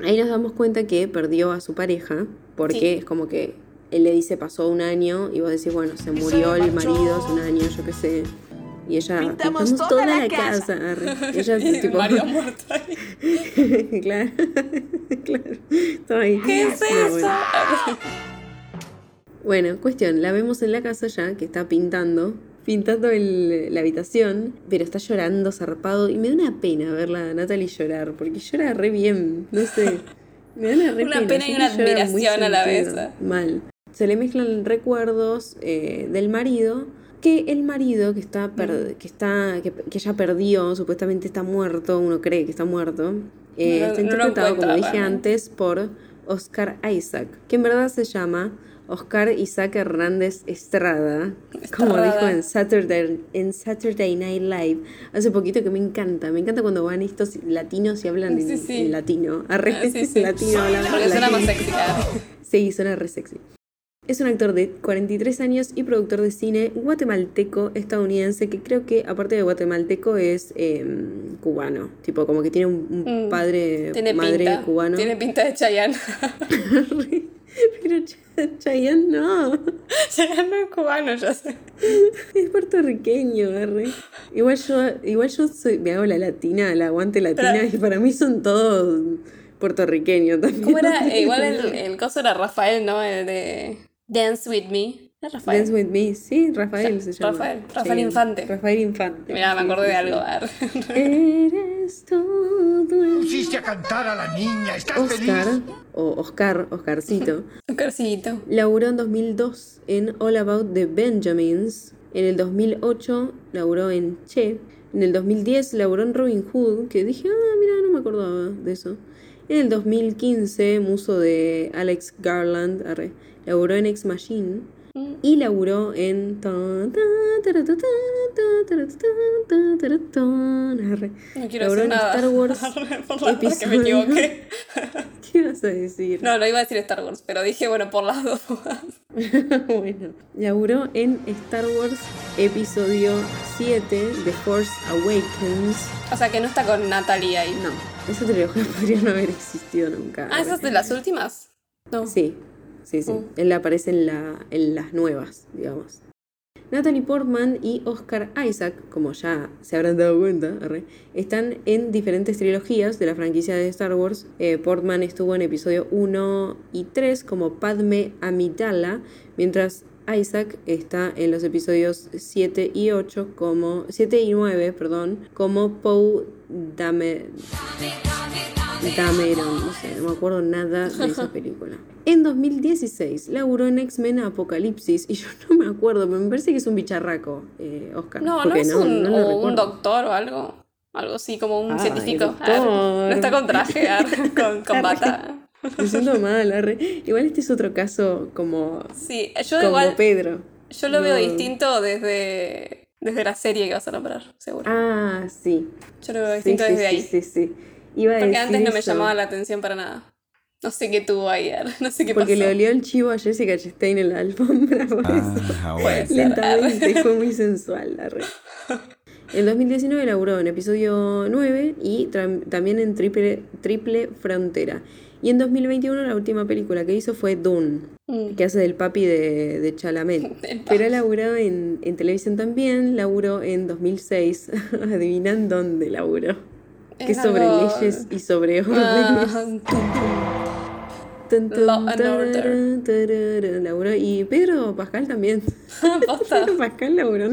Ahí nos damos cuenta que perdió a su pareja, porque Sí. es como que él le dice pasó un año y vos decís, bueno, se murió el marido hace un año, yo qué sé. Y ella, Pintamos toda la casa". Arre. Ella Y tipo, ahí. claro, claro. Ahí. ¿Qué es eso? bueno. Bueno, cuestión, la vemos en la casa ya, que está pintando, pintando el- la habitación, pero está llorando zarpado y me da una pena verla a Natalie llorar, porque llora re bien, no sé. Me da una, re Una pena y siento una admiración a la vez. Mal. Se le mezclan recuerdos eh, del marido, que el marido que está, per- que está, que, que ya perdió, supuestamente está muerto, uno cree que está muerto, eh, No- está no interpretado, como dije antes, por Oscar Isaac, que en verdad se llama Oscar Isaac Hernández Estrada, como dijo en Saturday, en Saturday Night Live hace poquito que me encanta, me encanta cuando van estos latinos y hablan en, Sí, en latino, Arre, Ah, sí, latino, hablan Porque suena más sexy. ah. Sí, suena re sexy. Es un actor de 43 años y productor de cine guatemalteco estadounidense que creo que aparte de guatemalteco es eh, cubano, tipo como que tiene un, un Mm. padre, Tiene madre pinta. cubano. Tiene pinta de Chayanne. Pero Ch- Chayanne no, Chayanne no es cubano, ya sé. es puertorriqueño, arre. Igual yo, igual yo soy, me hago la latina, la aguante latina Pero- y para mí son todos puertorriqueños también. ¿Cómo era? Eh, igual el, el coso era Rafael, ¿no? El de Dance With Me. ¿Era Rafael? Dance with me, sí, Rafael se llama. Rafael, Rafael Sí, Infante. Rafael Infante. Mirá, me acordé sí, de algo. Eres todo el Pusiste a cantar a la niña, ¿estás Oscar, feliz? o Oscar, Oscarcito, Oscarcito. laburó en 2002 en All About the Benjamins. En el 2008 laburó en Che. En el 2010 laburó en Robin Hood, que dije, ah, mira, no me acordaba de eso. En el 2015, muso de Alex Garland, arre, laburó en Ex Machine. Y laburó en... No quiero Laburó decir en nada. Star Wars por que me equivoqué. ¿Qué vas a decir? No, no iba a decir Star Wars, pero dije, bueno, por las dos. bueno, laburó en Star Wars Episodio 7, The Force Awakens. O sea, que no está con Natalie ahí. No, esa trilogía podría no haber existido nunca. Ah, ¿esas de las últimas? No. Sí, sí, sí. Mm. Él aparece en, la, en las nuevas, digamos. Natalie Portman y Oscar Isaac, como ya se habrán dado cuenta, arre, están en diferentes trilogías de la franquicia de Star Wars. Eh, Portman estuvo en episodio 1 y 3 como Padme Amidala, mientras Isaac está en los episodios 7 y 8 como 7 y 9, perdón, como Poe Dameron. Dameron, no sé, no me acuerdo nada de esa película. En 2016 laburó en X-Men Apocalipsis y yo no me acuerdo, pero me parece que es un bicharraco, eh, Oscar. No, no es un, no o doctor o algo. Algo así, como un Ay, científico. doctor. Ah, No está con traje, ah, con, con bata. Me siento mal, arre. Igual este es otro caso como, Sí, yo como igual, Pedro. yo lo veo No. distinto desde, desde la serie que vas a nombrar, seguro. Ah, sí. Yo lo veo Sí, distinto sí, desde sí, ahí. sí, sí. Iba a Porque decir antes no me eso, llamaba la atención para nada. No sé qué tuvo ah, no sé qué Porque pasó. le olió el chivo a Jessica Chastain en la alfombra, por eso. Ah, bueno. Lentamente, fue muy sensual la red. En 2019 laburó en episodio 9 y también en triple, triple Frontera. Y en 2021 la última película que hizo fue Dune, Mm. que hace del papi de, de Chalamet. Papi. Pero ha laburado en, en televisión también, laburó en 2006. Adivinan dónde laburó. Que es sobre algo- leyes y sobre órdenes. Ah, tum, Law and laburó. Y Pedro Pascal también. Pedro Pascal laburó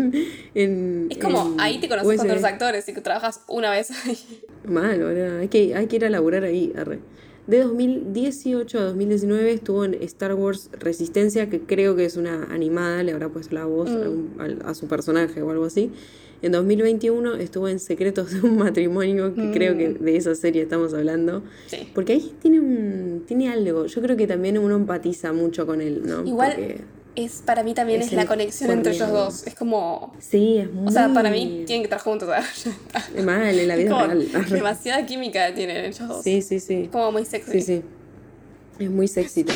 en. Es como, en ahí te conoces con otros actores y que trabajas una vez ahí. Mal, boludo. Hay que, hay que ir a laburar ahí. arre. De 2018 a 2019 estuvo en Star Wars Resistencia, que creo que es una animada, le habrá puesto la voz a, a su personaje o algo así. En 2021 estuvo en Secretos de un matrimonio, que creo que de esa serie estamos hablando. Sí. Porque ahí tiene un tiene algo. Yo creo que también uno empatiza mucho con él, ¿no? Igual Porque- es para mí también es es, la conexión entre ellos dos. Es como. sí, es muy. O sea, para mí tienen que estar juntos. Es mal en la vida Como real. demasiada química tienen ellos dos. Sí, sí, sí. Como muy sexy. Sí, sí. Es muy sexy todo.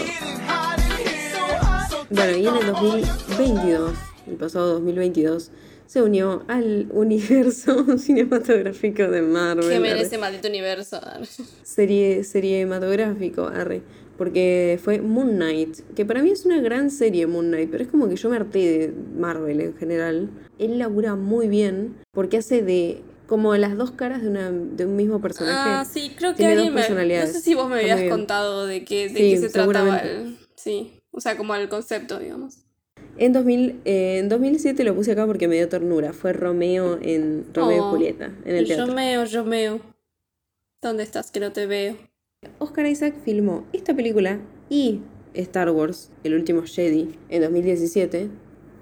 Bueno, y en el 2022, el pasado 2022, se unió al universo cinematográfico de Marvel. Que merece maldito universo. Serie, cinematográfico, arre. Porque fue Moon Knight, que para mí es una gran serie Moon Knight, pero es como que yo me harté de Marvel en general. Él labura muy bien porque hace de como las dos caras de, una, de un mismo personaje. Ah, sí, creo que Tiene dos alguien me. No sé si vos me habías contado de qué, de Sí, qué se trataba el. Sí. O sea, como el concepto, digamos. En, 2000, eh, en 2007 lo puse acá porque me dio ternura. Fue Romeo en Romeo Oh, y Julieta, en el teatro. Yo meo, yo meo. ¿Dónde estás? Que no te veo. Oscar Isaac filmó esta película y Star Wars, El último Jedi, en 2017,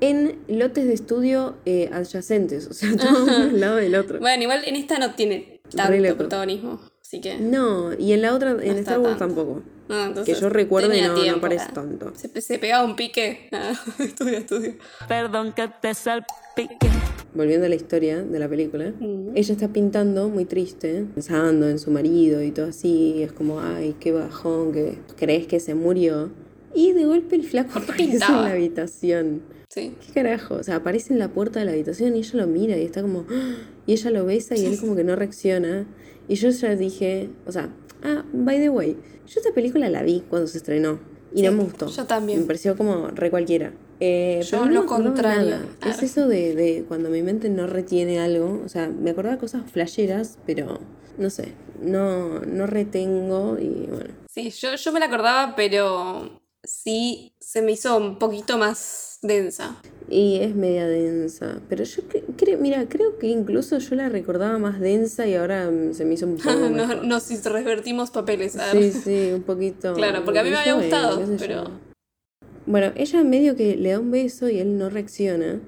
en lotes de estudio eh, adyacentes, o sea, todo uno al lado del otro. Bueno, igual en esta no tiene tanto protagonismo. Así que. No, y en la otra, en Star Wars tanto. tampoco. Entonces, que yo recuerde no, no tiempo. Ah, tanto. Se, se pegaba un pique. Ah, estudio, estudio. Perdón que te salpique. Volviendo a la historia de la película, Mm. ella está pintando muy triste, pensando en su marido y todo así, y es como, ay, qué bajón, que crees que se murió. Y de golpe el flaco ¿Por qué aparece en la habitación. Sí. ¿Qué carajo? O sea, aparece en la puerta de la habitación y ella lo mira y está como. Y ella lo besa y él como que no reacciona. Y yo ya dije, o sea, ah, by the way, yo esta película la vi cuando se estrenó y no me gustó. yo también. Me pareció como re cualquiera. Eh, Yo pero no lo contrario. nada. Es eso de, de cuando mi mente no retiene algo. O sea, me acordaba cosas flasheras, pero no sé, no, no retengo y bueno. Sí, yo, yo me la acordaba, pero sí se me hizo un poquito más densa. Y es media densa. Pero yo cre- creo, mira, creo que incluso yo la recordaba más densa y ahora mm, se me hizo un poco. no, nos revertimos papeles. a Sí, ver. sí, un poquito. Claro, porque a mí me había gustado, yo. pero- Bueno, ella medio que le da un beso y él no reacciona.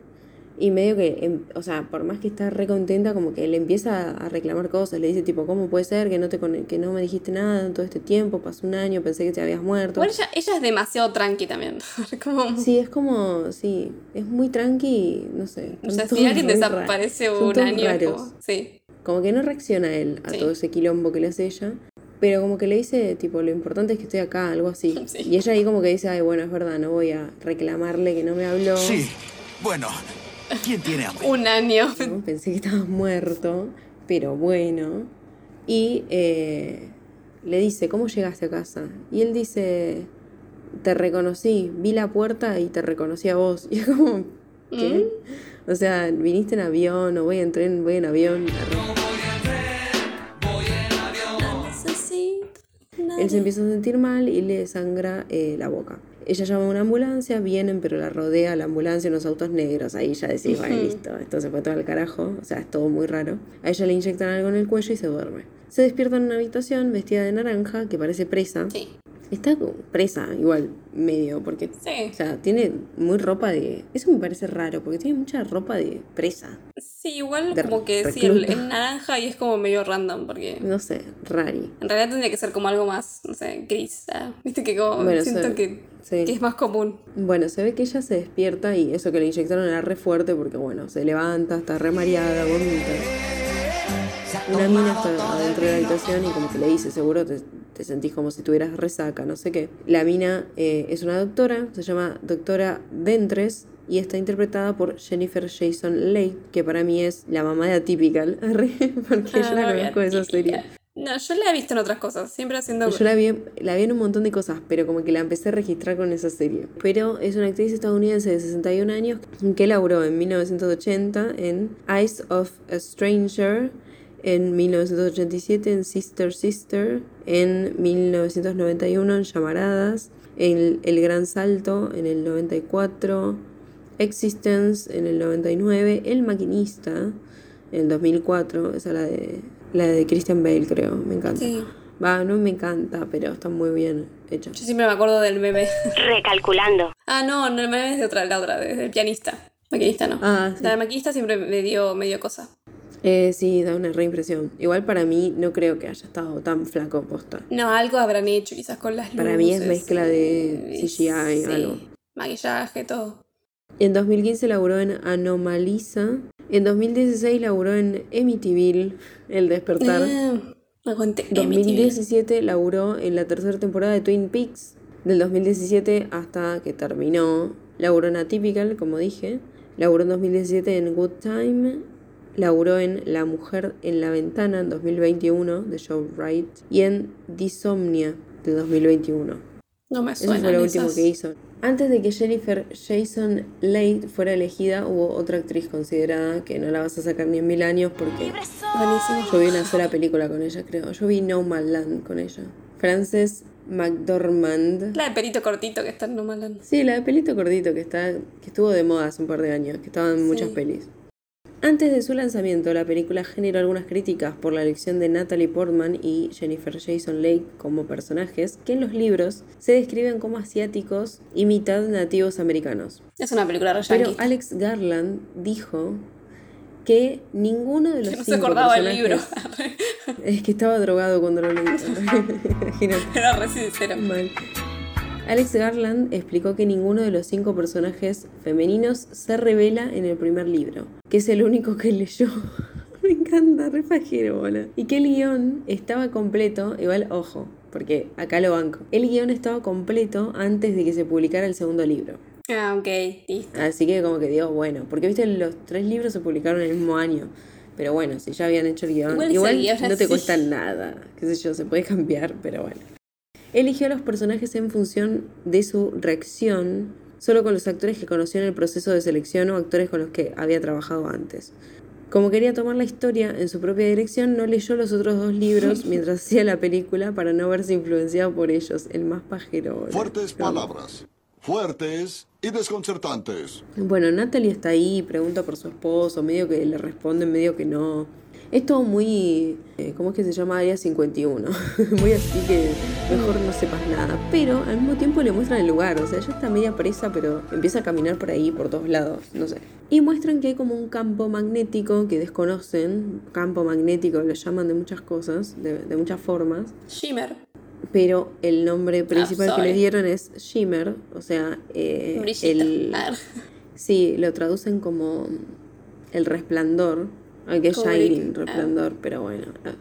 Y medio que, em, o sea, por más que está re contenta, como que le empieza a reclamar cosas. Le dice, tipo, ¿cómo puede ser que no, te con- que no me dijiste nada en todo este tiempo? Pasó un año, pensé que te habías muerto. Igual ella, ella es demasiado tranqui también. Como, Sí, es como, sí, es muy tranqui, no sé. o sea, si alguien re desaparece un año, como- sí. Como que no reacciona él a Sí. todo ese quilombo que le hace ella. Pero como que le dice, tipo, lo importante es que estoy acá, algo así. Sí. Y ella ahí como que dice, ay, bueno, es verdad, no voy a reclamarle que no me habló. Sí. Bueno, ¿quién tiene hambre? Un año. ¿no? Pensé que estabas muerto, pero bueno. Y eh, le dice, ¿cómo llegaste a casa? Y él dice, te reconocí, vi la puerta y te reconocí a vos. Y es como, ¿qué? O sea, viniste en avión o voy en tren, voy en avión. Él se empieza a sentir mal y le sangra eh, la boca. Ella llama a una ambulancia, vienen, pero la rodea la ambulancia unos autos negros. Ahí ya decís, bueno, listo, esto se fue todo al carajo. O sea, es todo muy raro. A ella le inyectan algo en el cuello y se duerme. Se despierta en una habitación vestida de naranja, que parece presa. Sí. Está presa, igual, medio, porque... Sí. O sea, tiene muy ropa de... Eso me parece raro, porque tiene mucha ropa de presa. Sí, igual De como que sí, el, el naranja y es como medio random, porque No sé, rari. en realidad tendría que ser como algo más, no sé, gris. ah, Viste que como Bueno, siento que, Sí. que es más común. Bueno, se ve que ella se despierta y eso que le inyectaron era re fuerte porque, bueno, se levanta, está re mareada, vomita. Una mina está adentro de la habitación y como que le dice, seguro te, te sentís como si tuvieras resaca, no sé qué. La mina eh, es una doctora, se llama doctora Ventres y está interpretada por Jennifer Jason Leigh, que para mí es la mamá de Atypical, porque yo Ah, la bien, conozco de esa serie. No, yo la he visto en otras cosas, siempre haciendo... Yo la vi, la vi en un montón de cosas, pero como que la empecé a registrar con esa serie. Pero es una actriz estadounidense de 61 años que laburó en 1980 en Eyes of a Stranger en 1987 en Sister Sister, en 1991 en Llamaradas, en El Gran Salto en el 94, Existence en el 99, El Maquinista en el 2004, esa es la de, la de Christian Bale creo, me encanta. Sí. Va, no me encanta, pero está muy bien hecha. Yo siempre me acuerdo del meme. Recalculando. Ah, no, no, el meme es de otra, la otra, de- del pianista. Maquinista no. Ah, sí. La de maquinista siempre me dio medio cosa. Eh, sí, da una reimpresión. Igual para mí no creo que haya estado tan flaco posta. No, algo habrán hecho quizás con las luces. Para mí es mezcla de CGI, algo. Maquillaje, todo. En 2015 laburó en Anomalisa. En 2016 laburó en Amityville, El Despertar. Ah, aguante. Amityville. 2017 laburó en la tercera temporada de Twin Peaks. Del 2017 hasta que terminó. Laburó en Atypical, como dije. Laburó en 2017 en Good Time. Laburó en La Mujer en la Ventana en 2021 de Joe Wright. Y en Disomnia de 2021. No me Eso suena. fue lo último que hizo. Antes de que Jennifer Jason Leigh fuera elegida, hubo otra actriz considerada que no la vas a sacar ni en mil años porque Buenísimo. yo vi una sola película con ella, creo. Yo vi No Man Land con ella. Frances McDormand. La de perito cortito que está en Nomaland. Sí, la de pelito cortito que está que estuvo de moda hace un par de años, que estaba en muchas Sí. pelis. Antes de su lanzamiento, la película generó algunas críticas por la elección de Natalie Portman y Jennifer Jason Leigh como personajes que en los libros se describen como asiáticos y mitad nativos americanos. Es una película re Pero. Alex Garland dijo que ninguno de los Que no se acordaba del libro. personajes- Es que estaba drogado cuando lo leí. Imagínate. Era re sincero. Mal. Alex Garland explicó que ninguno de los cinco personajes femeninos se revela en el primer libro, que es el único que leyó. Me encanta, re pajero, bola. Y que el guion estaba completo, igual, ojo, porque acá lo banco. El guion estaba completo antes de que se publicara el segundo libro. Ah, ok, listo. Así que como que digo, bueno, porque viste, los tres libros se publicaron en el mismo año. Pero bueno, si ya habían hecho el guion, Igual no te sí. cuesta nada, qué sé yo, se puede cambiar, pero bueno. Eligió a los personajes en función de su reacción, solo con los actores que conoció en el proceso de selección o actores con los que había trabajado antes. Como quería tomar la historia en su propia dirección, no leyó los otros dos libros mientras hacía la película para no verse influenciado por ellos, el más pajero. Fuertes Pero- palabras. Fuertes y desconcertantes. Bueno, Natalie está ahí, pregunta por su esposo, medio que le responde, medio que no. Es todo muy, eh, ¿cómo es que se llama? Área 51. muy así que mejor no sepas nada. Pero al mismo tiempo le muestran el lugar, o sea, ella está media presa, pero empieza a caminar por ahí, por todos lados, no sé. Y muestran que hay como un campo magnético que desconocen, campo magnético lo llaman de muchas cosas, de, de muchas formas, Shimmer. pero el nombre principal que le dieron es Shimmer, o sea, eh, el, Ah, Sí, lo traducen como el resplandor, aunque es shining, resplandor, pero bueno. ah.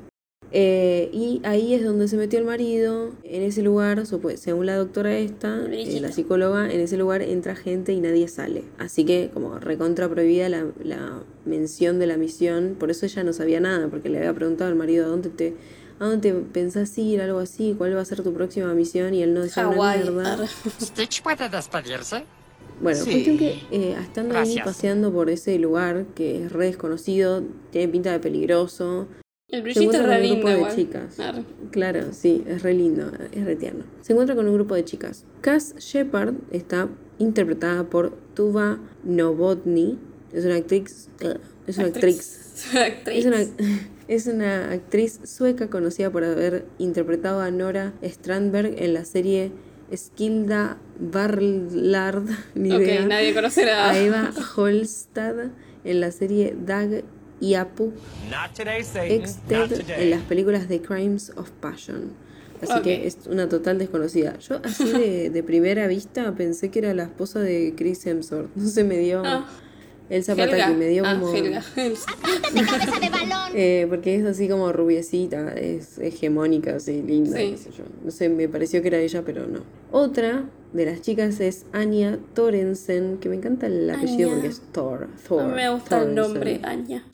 Eh, y ahí es donde se metió el marido, en ese lugar, supo- según la doctora esta, eh, la psicóloga, en ese lugar entra gente y nadie sale. Así que como recontra prohibida la, la mención de la misión, por eso ella no sabía nada, porque le había preguntado al marido, ¿a dónde te, a dónde te pensás ir? Algo así, ¿cuál va a ser tu próxima misión? Y él no decía una mierda. Arre. ¿Stitch puede despedirse? Bueno, Sí. cuestión que eh, estando ahí paseando por ese lugar que es re desconocido, tiene pinta de peligroso. El Se brillito es encuentra re con un lindo grupo de igual. chicas. Arre. Claro, sí, es re lindo, es re tierno. Se encuentra con un grupo de chicas. Cass Shepard está interpretada por Tuva Novotny. Es una actriz. eh, es una actriz. Actriz. Es una, es una actriz sueca conocida por haber interpretado a Nora Strandberg en la serie Skilda Barlard, ni idea, nadie conocerá. a Eva Holstad en la serie Dag y Apu Not today, Satan. Exted Not en las películas de Crimes of Passion. Así que es una total desconocida. Yo así de, de primera vista pensé que era la esposa de Chris Hemsworth. No se me dio Ah. El zapataki, me dio Ah, como... Helga. Eh, porque es así como rubiecita, es hegemónica, así linda, Sí. qué sé yo. No sé, me pareció que era ella, pero no. Otra de las chicas es Anya Torensen, que me encanta el apellido Anya. porque es Thor. Thor No me gusta el nombre. Anya,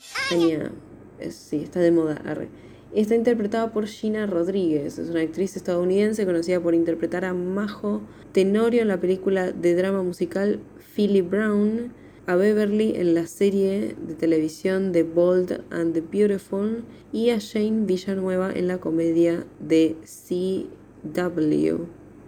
es- sí, está de moda. arre. Está interpretada por Gina Rodríguez, es una actriz estadounidense conocida por interpretar a Majo Tenorio en la película de drama musical Philly Brown. A Beverly en la serie de televisión The Bold and the Beautiful y a Shane Villanueva en la comedia de CW,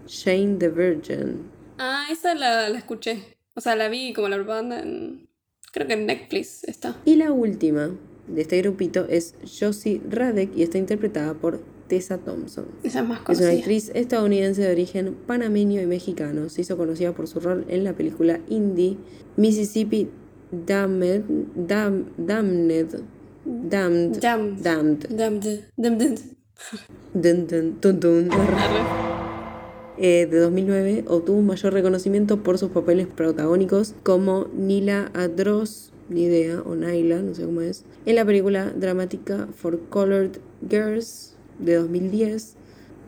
Shane the Virgin. Ah, esa la, la escuché. O sea, la vi como la propaganda en. Creo que en Netflix está. Y la última de este grupito es Josie Radek y está interpretada por Tessa Thompson. Esa es más Es una conocida. actriz estadounidense de origen panameño y mexicano. Se hizo conocida por su rol en la película indie Mississippi Damned. Dam- Damned. Damned. Damned. Damned. Damned. Damned. Dun, dun, dun, dun. Eh, de 2009 obtuvo un mayor reconocimiento por sus papeles protagónicos como Nila Adros, ni idea, o Naila, no sé cómo es, en la película dramática For Colored Girls de 2010.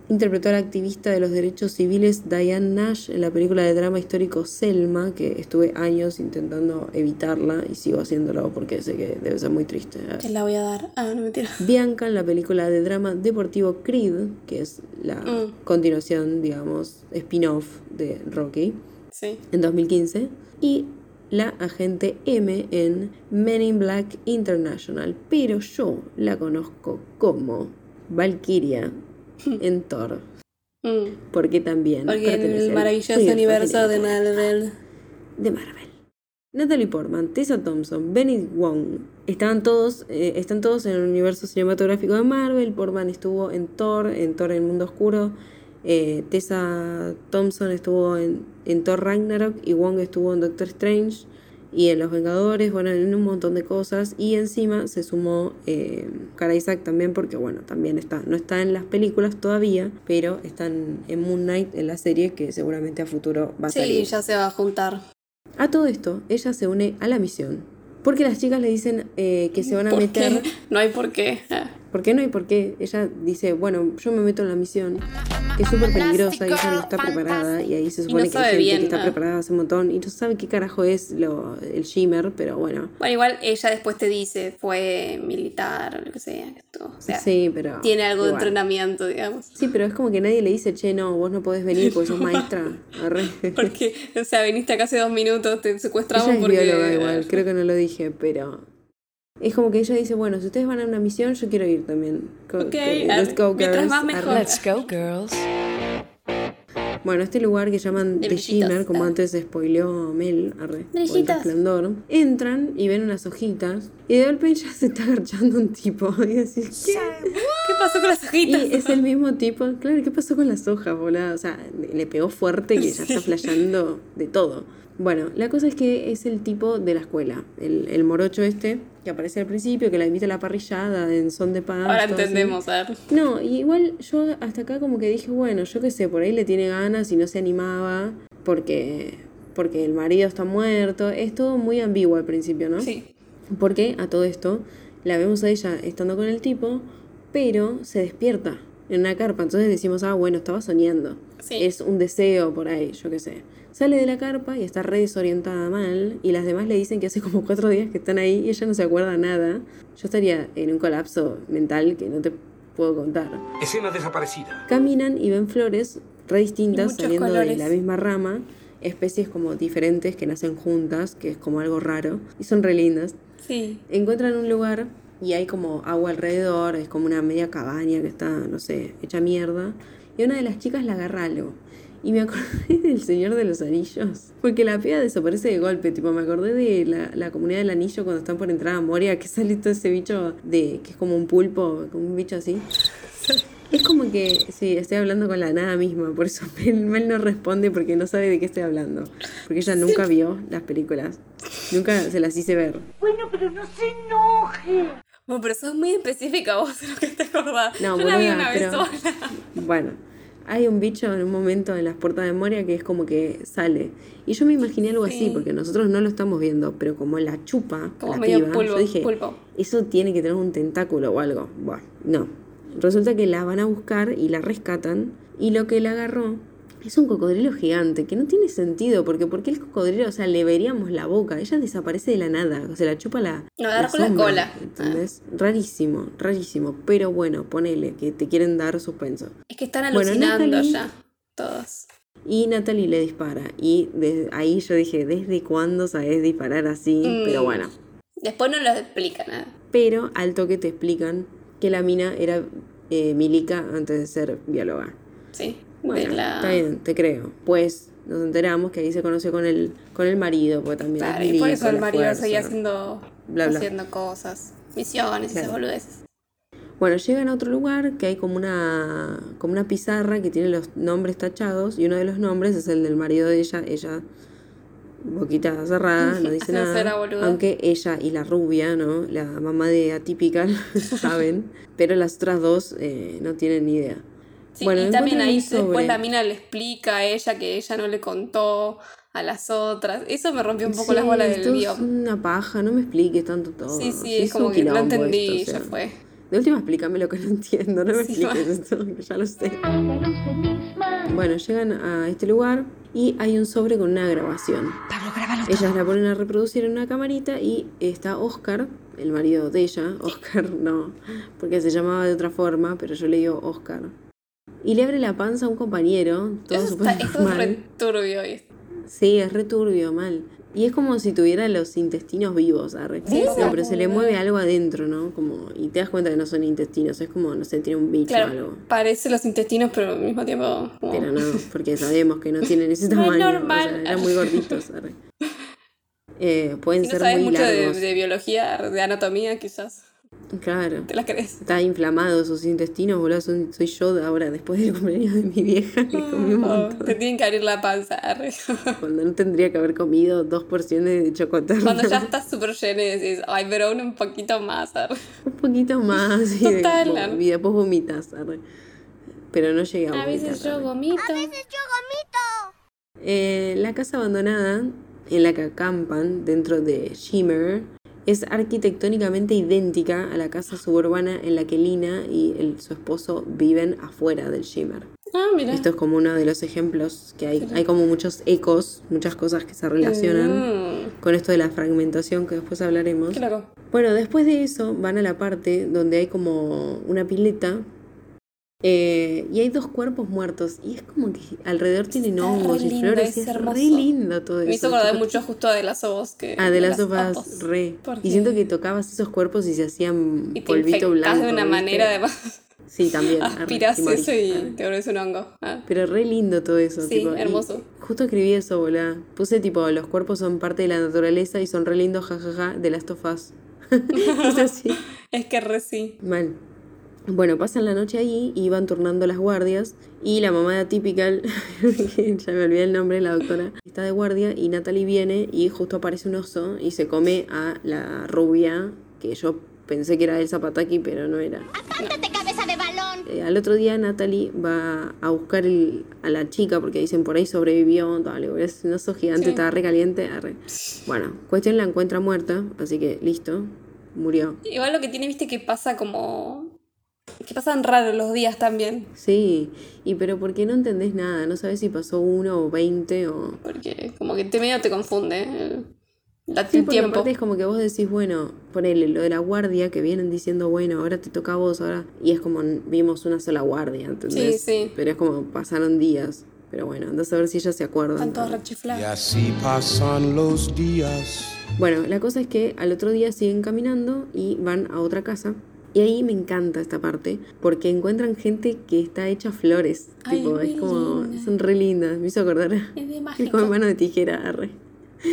Interpretó a la activista de los derechos civiles Diane Nash en la película de drama histórico Selma, que estuve años intentando evitarla y sigo haciéndolo porque sé que debe ser muy triste. Te la voy a dar. Ah, no mentira. Bianca en la película de drama deportivo Creed, que es la Mm. continuación, digamos, spin-off de Rocky, Sí. en 2015. Y la agente M en Men in Black International. Pero yo la conozco como Valkyria en Thor. Mm. Porque también. Porque en el maravilloso universo de Marvel. de Marvel. Natalie Portman, Tessa Thompson, Benny Wong, estaban todos, eh, están todos en el universo cinematográfico de Marvel. Portman estuvo en Thor, en Thor en el Mundo Oscuro. eh, Tessa Thompson estuvo en, en Thor Ragnarok y Wong estuvo en Doctor Strange y en Los Vengadores, bueno, en un montón de cosas. Y encima se sumó eh, Cara Isaac también, porque bueno, también está, no está en las películas todavía, pero están en Moon Knight en la serie que seguramente a futuro va a Sí, salir. ya se va a juntar. A todo esto, ella se une a la misión. Porque las chicas le dicen eh, que se van a ¿Por meter. qué? No hay por qué. ¿Por qué no hay por qué? Ella dice, bueno, yo me meto en la misión, que es súper peligrosa y ella no está preparada. Y ahí se Y supone no que hay gente bien, que está ah. preparada hace un montón y no sabe qué carajo es lo, el shimmer, pero bueno. Bueno, igual ella después te dice, fue militar o lo que sea. estuvo. O sea, sí, pero. tiene algo de entrenamiento, digamos. Sí, pero es como que nadie le dice, che, no, vos no podés venir porque sos maestra. Porque, o sea, viniste acá hace dos minutos, te secuestramos Ella es porque... bióloga igual, creo que no lo dije, pero es como que ella dice, bueno, si ustedes van a una misión, yo quiero ir también. Co- Ok, que- arre. let's go, Mientras girls. más mejor. Let's go, girls. Bueno, este lugar que llaman De The Shimmer, como ah. antes spoileó Mel, arre, el resplandor, entran y ven unas hojitas y de golpe ya se está agarchando un tipo y decís, ¿qué? ¿Qué pasó con las Y hojitas? es el mismo tipo, claro, ¿qué pasó con las hojas, boludo? O sea, le pegó fuerte que ya está flasheando de todo. Bueno, la cosa es que es el tipo de la escuela, el, el morocho este, que aparece al principio, que la invita a la parrillada en son de paz. Ahora entendemos, a ver. No, y igual yo hasta acá como que dije, bueno, yo qué sé, por ahí le tiene ganas y no se animaba porque, porque el marido está muerto. Es todo muy ambiguo al principio, ¿no? Sí. Porque a todo esto la vemos a ella estando con el tipo, pero se despierta en una carpa. Entonces decimos, ah, bueno, estaba soñando. Sí. Es un deseo por ahí, yo qué sé. Sale de la carpa y está re desorientada mal. Y las demás le dicen que hace como cuatro días que están ahí y ella no se acuerda nada. Yo estaría en un colapso mental que no te puedo contar. Escena desaparecida. Caminan y ven flores re distintas saliendo de la misma rama. Especies como diferentes que nacen juntas, que es como algo raro. Y son re lindas Sí. encuentran un lugar y hay como agua alrededor, es como una media cabaña que está, no sé, hecha mierda. Y una de las chicas la agarra algo. Y me acordé del Señor de los Anillos. Porque la piba desaparece de golpe. Tipo, me acordé de la, la comunidad del anillo cuando están por entrar a Moria, que sale todo ese bicho de. que es como un pulpo, como un bicho así. Es como que, sí, estoy hablando con la nada misma, por eso Mel, Mel no responde porque no sabe de qué estoy hablando. Porque ella nunca vio las películas, nunca se las hice ver. Bueno, pero sos muy específica vos de lo que te acordás. No, Yo la vi boluda, una vez pero- sola. Bueno, hay un bicho en un momento en las puertas de Moria que es como que sale. Y yo me imaginé algo así, Sí. porque nosotros no lo estamos viendo, pero como la chupa, Como la medio piba, pulpo, yo dije, pulpo. eso tiene que tener un tentáculo o algo. Bueno, no. Resulta que la van a buscar y la rescatan, y lo que la agarró es un cocodrilo gigante, que no tiene sentido, porque ¿por qué el cocodrilo, o sea, le veríamos la boca? Ella desaparece de la nada, o sea, la chupa la... Con la sombra, cola. ¿Entendés? Rarísimo, rarísimo. Pero bueno, ponele, que te quieren dar suspenso. Es que están Bueno, alucinando Natalie- ya. Todos. Y Natalie le dispara. Y desde ahí yo dije, ¿desde cuándo sabes disparar así? Mm. Pero bueno. Después no lo explica nada. Pero al toque te explican que la mina era eh, milica antes de ser bióloga. Sí. Bueno, la... está bien, te creo. Pues nos enteramos que ahí se conoció con el, con el marido, porque también Claro, es y por eso el marido fuerza. seguía haciendo, Bla, bla. haciendo cosas, misiones y esas boludeces. Bueno, llegan a otro lugar que hay como una, como una pizarra que tiene los nombres tachados y uno de los nombres es el del marido de ella. Ella, boquita cerrada, no dice nada. Aunque ella y la rubia, ¿no? La mamá de Atypical saben, pero las otras dos eh, no tienen ni idea. Sí, Bueno, y también ahí sobre. después la mina le explica a ella que ella no le contó a las otras. Eso me rompió un poco las bolas del esto es guion. una paja, no me expliques tanto todo. Sí, sí, es es como que no entendí, esto, o ya fue. De última, explícame lo que no entiendo, no me Sí, expliques esto, que ya lo sé. Bueno, llegan a este lugar y hay un sobre con una grabación. Ellas la ponen a reproducir en una camarita y está Oscar, el marido de ella. Oscar no, porque se llamaba de otra forma, pero yo le digo Oscar. Y le abre la panza a un compañero, todo Eso está, esto es mal. re turbio. Sí, es returbio, mal. Y es como si tuviera los intestinos vivos, arre. Sí, sí. No, pero se le mueve algo adentro, ¿no? Como, y te das cuenta que no son intestinos, es como, no sé, tiene un bicho o algo. parece los intestinos, pero al mismo tiempo. como- Pero no, porque sabemos que no tienen ese No es tamaño. normal. O sea, eran muy gorditos, arre. Eh, pueden Si no ser sabes muy mucho de, de biología, de anatomía, quizás Claro. te la crees. Está inflamado sus intestinos, boludo. Son- soy yo de ahora, después del cumpleaños de mi vieja, le comí un Oh, te tienen que abrir la panza. arre. Cuando no tendría que haber comido dos porciones de chocolate. Cuando ya estás súper lleno y decís, ay, pero aún un poquito más. arre. Un poquito más. Y, de- Total, vo- arre. y después vomitas. arre. Pero no llegué a A vomitar. veces yo arre. vomito. Eh, la casa abandonada en la que acampan dentro de Shimmer es arquitectónicamente idéntica a la casa suburbana en la que Lina y el- su esposo viven afuera del Shimmer. Ah, mira. Esto es como uno de los ejemplos que hay. Hay como muchos ecos, muchas cosas que se relacionan Mm, con esto de la fragmentación que después hablaremos. loco. Bueno, después de eso van a la parte donde hay como una pileta eh, y hay dos cuerpos muertos y es como que alrededor tienen hongos y flores es y es hermoso. re lindo todo eso. Me hizo acordar mucho justo de las ojos que. Ah, de las ojos. re. Porque- Y siento que tocabas esos cuerpos y se hacían Y te polvito blanco. de una ¿viste? manera, además. Sí, también. arre, Aspiras morís. eso y Arre. te vuelves un hongo. Ah. Pero re lindo todo eso. Sí, tipo, hermoso. justo escribí eso, boludo. Puse tipo, los cuerpos son parte de la naturaleza y son re lindos, jajaja, de las tofás. Puse así. Es que re sí. Mal. Bueno, pasan la noche ahí y van turnando las guardias. Y la mamá de Atypical, que ya me olvidé el nombre, la doctora, está de guardia y Natalie viene y justo aparece un oso y se come a la rubia, que yo pensé que era Elsa Pataki, pero no era. Eh, al otro día Natalie va a buscar el- a la chica porque dicen por ahí sobrevivió, dale, es un oso gigante, Sí. estaba re caliente. arre. Bueno, cuestión la encuentra muerta, así que listo, murió. Igual lo que tiene, viste, que pasa como. Que pasan raros los días también. Sí, y pero ¿por qué no entendés nada? No sabes si pasó uno o veinte o... Porque como que te medio te confunde el, la- Sí, el tiempo. aparte es como que vos decís, bueno, ponele lo de la guardia que vienen diciendo, bueno, ahora te toca a vos, ahora... Y es como, vimos una sola guardia, ¿entendés? Sí, sí. Pero es como, pasaron días. Pero bueno, andás a ver si ella se acuerda. Están todos rechiflados. así pasan los días. Bueno, la cosa es que al otro día siguen caminando y van a otra casa. Y ahí me encanta esta parte, porque encuentran gente que está hecha flores. Ay, tipo, re es como, linda. son re lindas. Me hizo acordar Es de Es mágico. como mano de tijera, arre.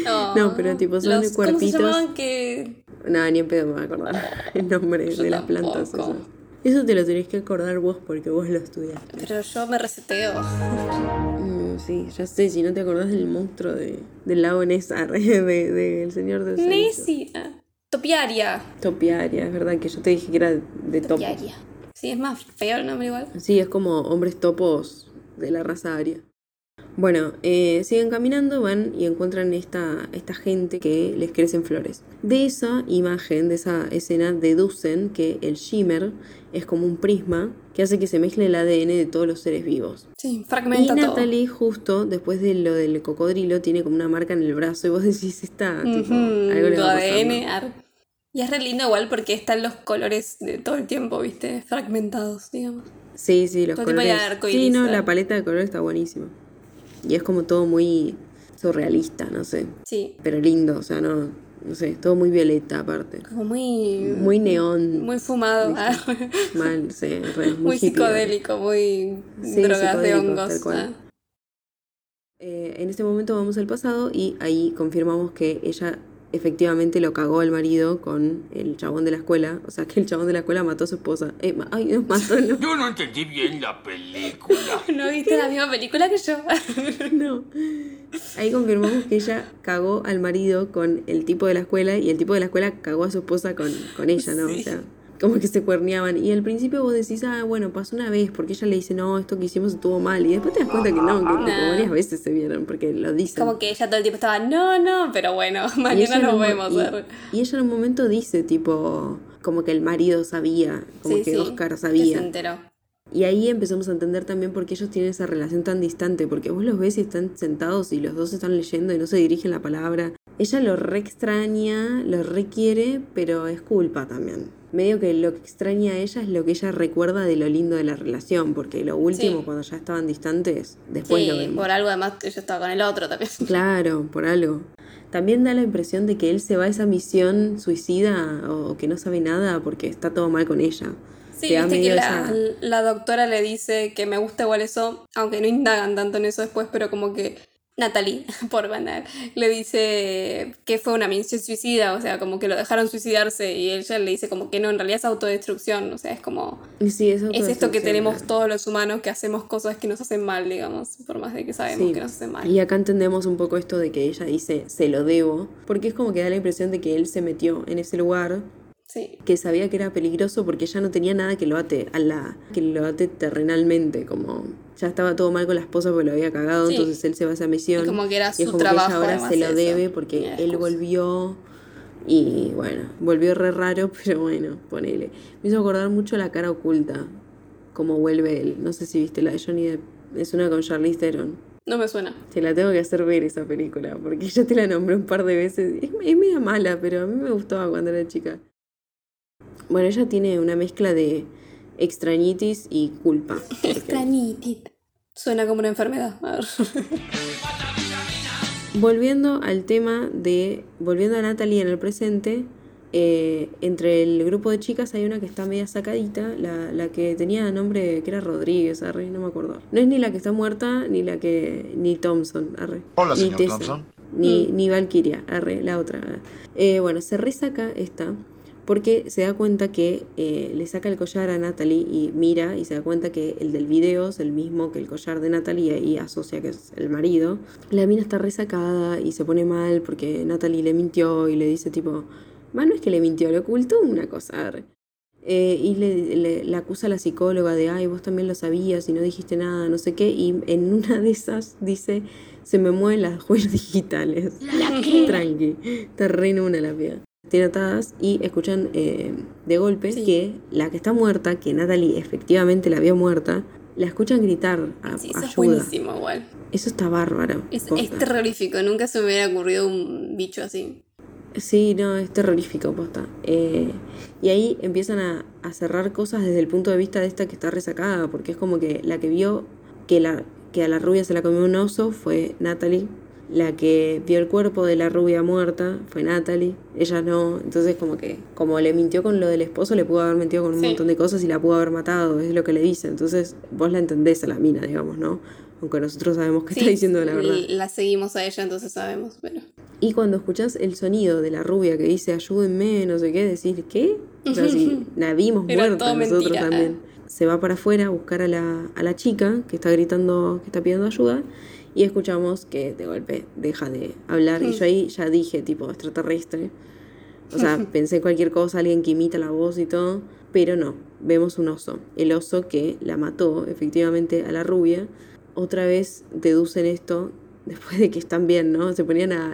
Oh, No, pero tipo son de los- ¿Cómo se cuerpitos. que No, ni en pedo me voy a acordar el nombre Yo de las plantas. esas. Eso te lo tenés que acordar vos porque vos lo estudiaste. Pero yo me reseteo. Mm, sí, ya sé, si no te acordás del monstruo de, del lago Ness, arre, de, del Señor del. Topiaria. Topiaria, es verdad que yo te dije que era de. Topiaria. Sí, es más feo el nombre igual. Sí, es como hombres topos de la raza aria. Bueno, eh, siguen caminando, van y encuentran esta, esta gente que les crecen flores. De esa imagen, de esa escena, deducen que el shimmer es como un prisma que hace que se mezcle el ADN de todos los seres vivos. Sí, Y fragmenta todo. Natalie, justo después de lo del cocodrilo, tiene como una marca en el brazo y vos decís, está, tipo, Ujú, algo le tu va ADN. ar- Y es re lindo igual porque están los colores de todo el tiempo, ¿viste? Fragmentados, digamos. Sí, sí, los Todo colores. arcoiris, sí, no, la paleta de colores está buenísima. Y es como todo muy surrealista, no sé. Sí. Pero lindo, o sea, no, no sé, todo muy violeta aparte. Como muy. Muy neón. Muy fumado. ah. Mal, sí, re, muy, psicodélico, muy Sí, drogas de hongos. ah. Eh, en este momento vamos al pasado y ahí confirmamos que ella efectivamente lo cagó al marido con el chabón de la escuela. O sea, que el chabón de la escuela mató a su esposa. Eh, ma- ay, no, mató, no. Yo no entendí bien la película. ¿No viste la misma película que yo? No. Ahí confirmamos que ella cagó al marido con el tipo de la escuela y el tipo de la escuela cagó a su esposa con, con ella, ¿no? O sea, como que se cuerneaban. Y al principio vos decís, ah, bueno, pasó una vez, porque ella le dice, no, esto que hicimos estuvo mal. Y después te das cuenta que no, que tipo, No. varias veces se vieron, porque lo dicen. Como que ella todo el tiempo estaba, no, no, pero bueno, mañana nos vemos. Y, y ella en un momento dice, tipo, como que el marido sabía, como Sí, que sí, Oscar que sabía. se enteró. Y ahí empezamos a entender también por qué ellos tienen esa relación tan distante, porque vos los ves y están sentados y los dos están leyendo y no se dirigen la palabra. Ella lo re extraña, lo requiere, pero es culpa también. Medio que lo que extraña a ella es lo que ella recuerda de lo lindo de la relación, porque lo último, Sí. cuando ya estaban distantes, después lo Sí, vemos. por algo además ella estaba con el otro también. Claro, por algo. También da la impresión de que él se va a esa misión suicida o, que no sabe nada porque está todo mal con ella. Sí, viste que la, la doctora le dice que me gusta igual eso, aunque no indagan tanto en eso después, pero como que Natalie, por ganar, le dice que fue una misión suicida, o sea, como que lo dejaron suicidarse y ella le dice como que no, en realidad es autodestrucción, o sea, es como... Sí, es, Es esto que tenemos claro. todos los humanos, que hacemos cosas que nos hacen mal, digamos, por más de que sabemos Sí. que nos hacen mal. Y acá entendemos un poco esto de que ella dice se lo debo, porque es como que da la impresión de que él se metió en ese lugar, Sí. que sabía que era peligroso porque ya no tenía nada que lo ate a la que lo ate terrenalmente, como ya estaba todo mal con la esposa porque lo había cagado, Sí. entonces él se va a esa misión. Y como que era y es su como trabajo, que ella ahora se lo eso. debe porque él volvió y bueno, volvió re raro, pero bueno, ponele. Me hizo acordar mucho la cara oculta, como vuelve él. No sé si viste la de Johnny Depp, es una con Charlize Theron. No me suena. Te la tengo que hacer ver esa película, porque ya te la nombré un par de veces. Es, es media mala, pero a mí me gustaba cuando era chica. Bueno, ella tiene una mezcla de extrañitis y culpa. Extrañitis. Suena como una enfermedad. A ver. Volviendo al tema de. Volviendo a Natalie en el presente. eh, entre el grupo de chicas hay una que está media sacadita, la, la que tenía nombre que era Rodríguez, arre, no me acuerdo. No es ni la que está muerta, ni la que. ni Thompson, arre. Hola, ni señor Tessa, Thompson. Ni, ni Valkyria, arre, la otra. Eh, bueno, se resaca esta porque se da cuenta que eh, le saca el collar a Natalie y mira y se da cuenta que el del video es el mismo que el collar de Natalie y asocia que es el marido. La mina está resacada y se pone mal porque Natalie le mintió y le dice tipo, "Ma, no es que le mintió, le ocultó una cosa. arre". Eh, y le, le- le acusa a la psicóloga de, ay, vos también lo sabías y no dijiste nada, no sé qué. Y en una de esas dice, se me mueven las huellas digitales. Tranqui, está re en una la. Tiene atadas y escuchan eh, de golpe Sí. que la que está muerta, que Natalie efectivamente la vio muerta, la escuchan gritar a, Sí, eso es ayuda. buenísimo igual. Eso está bárbaro. Es, es terrorífico, nunca se me hubiera ocurrido un bicho así. Sí, no, es terrorífico, posta. Eh, y ahí empiezan a, a cerrar cosas desde el punto de vista de esta que está resacada, porque es como que la que vio que, la, que a la rubia se la comió un oso fue Natalie. La que vio el cuerpo de la rubia muerta fue Natalie. Ella no. Entonces, como que, como le mintió con lo del esposo, le pudo haber mentido con un Sí. montón de cosas y la pudo haber matado. Es lo que le dice. Entonces, vos la entendés a la mina, digamos, ¿no? Aunque nosotros sabemos que está diciendo la verdad. La seguimos a ella, entonces sabemos, pero. Y cuando escuchás el sonido de la rubia que dice ayúdenme, no sé qué, decís, ¿qué? O sea, si la vimos muerta nosotros mentira. también. Se va para afuera a buscar a la, a la chica que está gritando, que está pidiendo ayuda, y escuchamos que de golpe deja de hablar. Y yo ahí ya dije, tipo, extraterrestre. O sea, pensé en cualquier cosa, alguien que imita la voz y todo, pero no, vemos un oso. El oso que la mató efectivamente a la rubia. Otra vez deducen esto después de que están bien, ¿no? Se ponían a,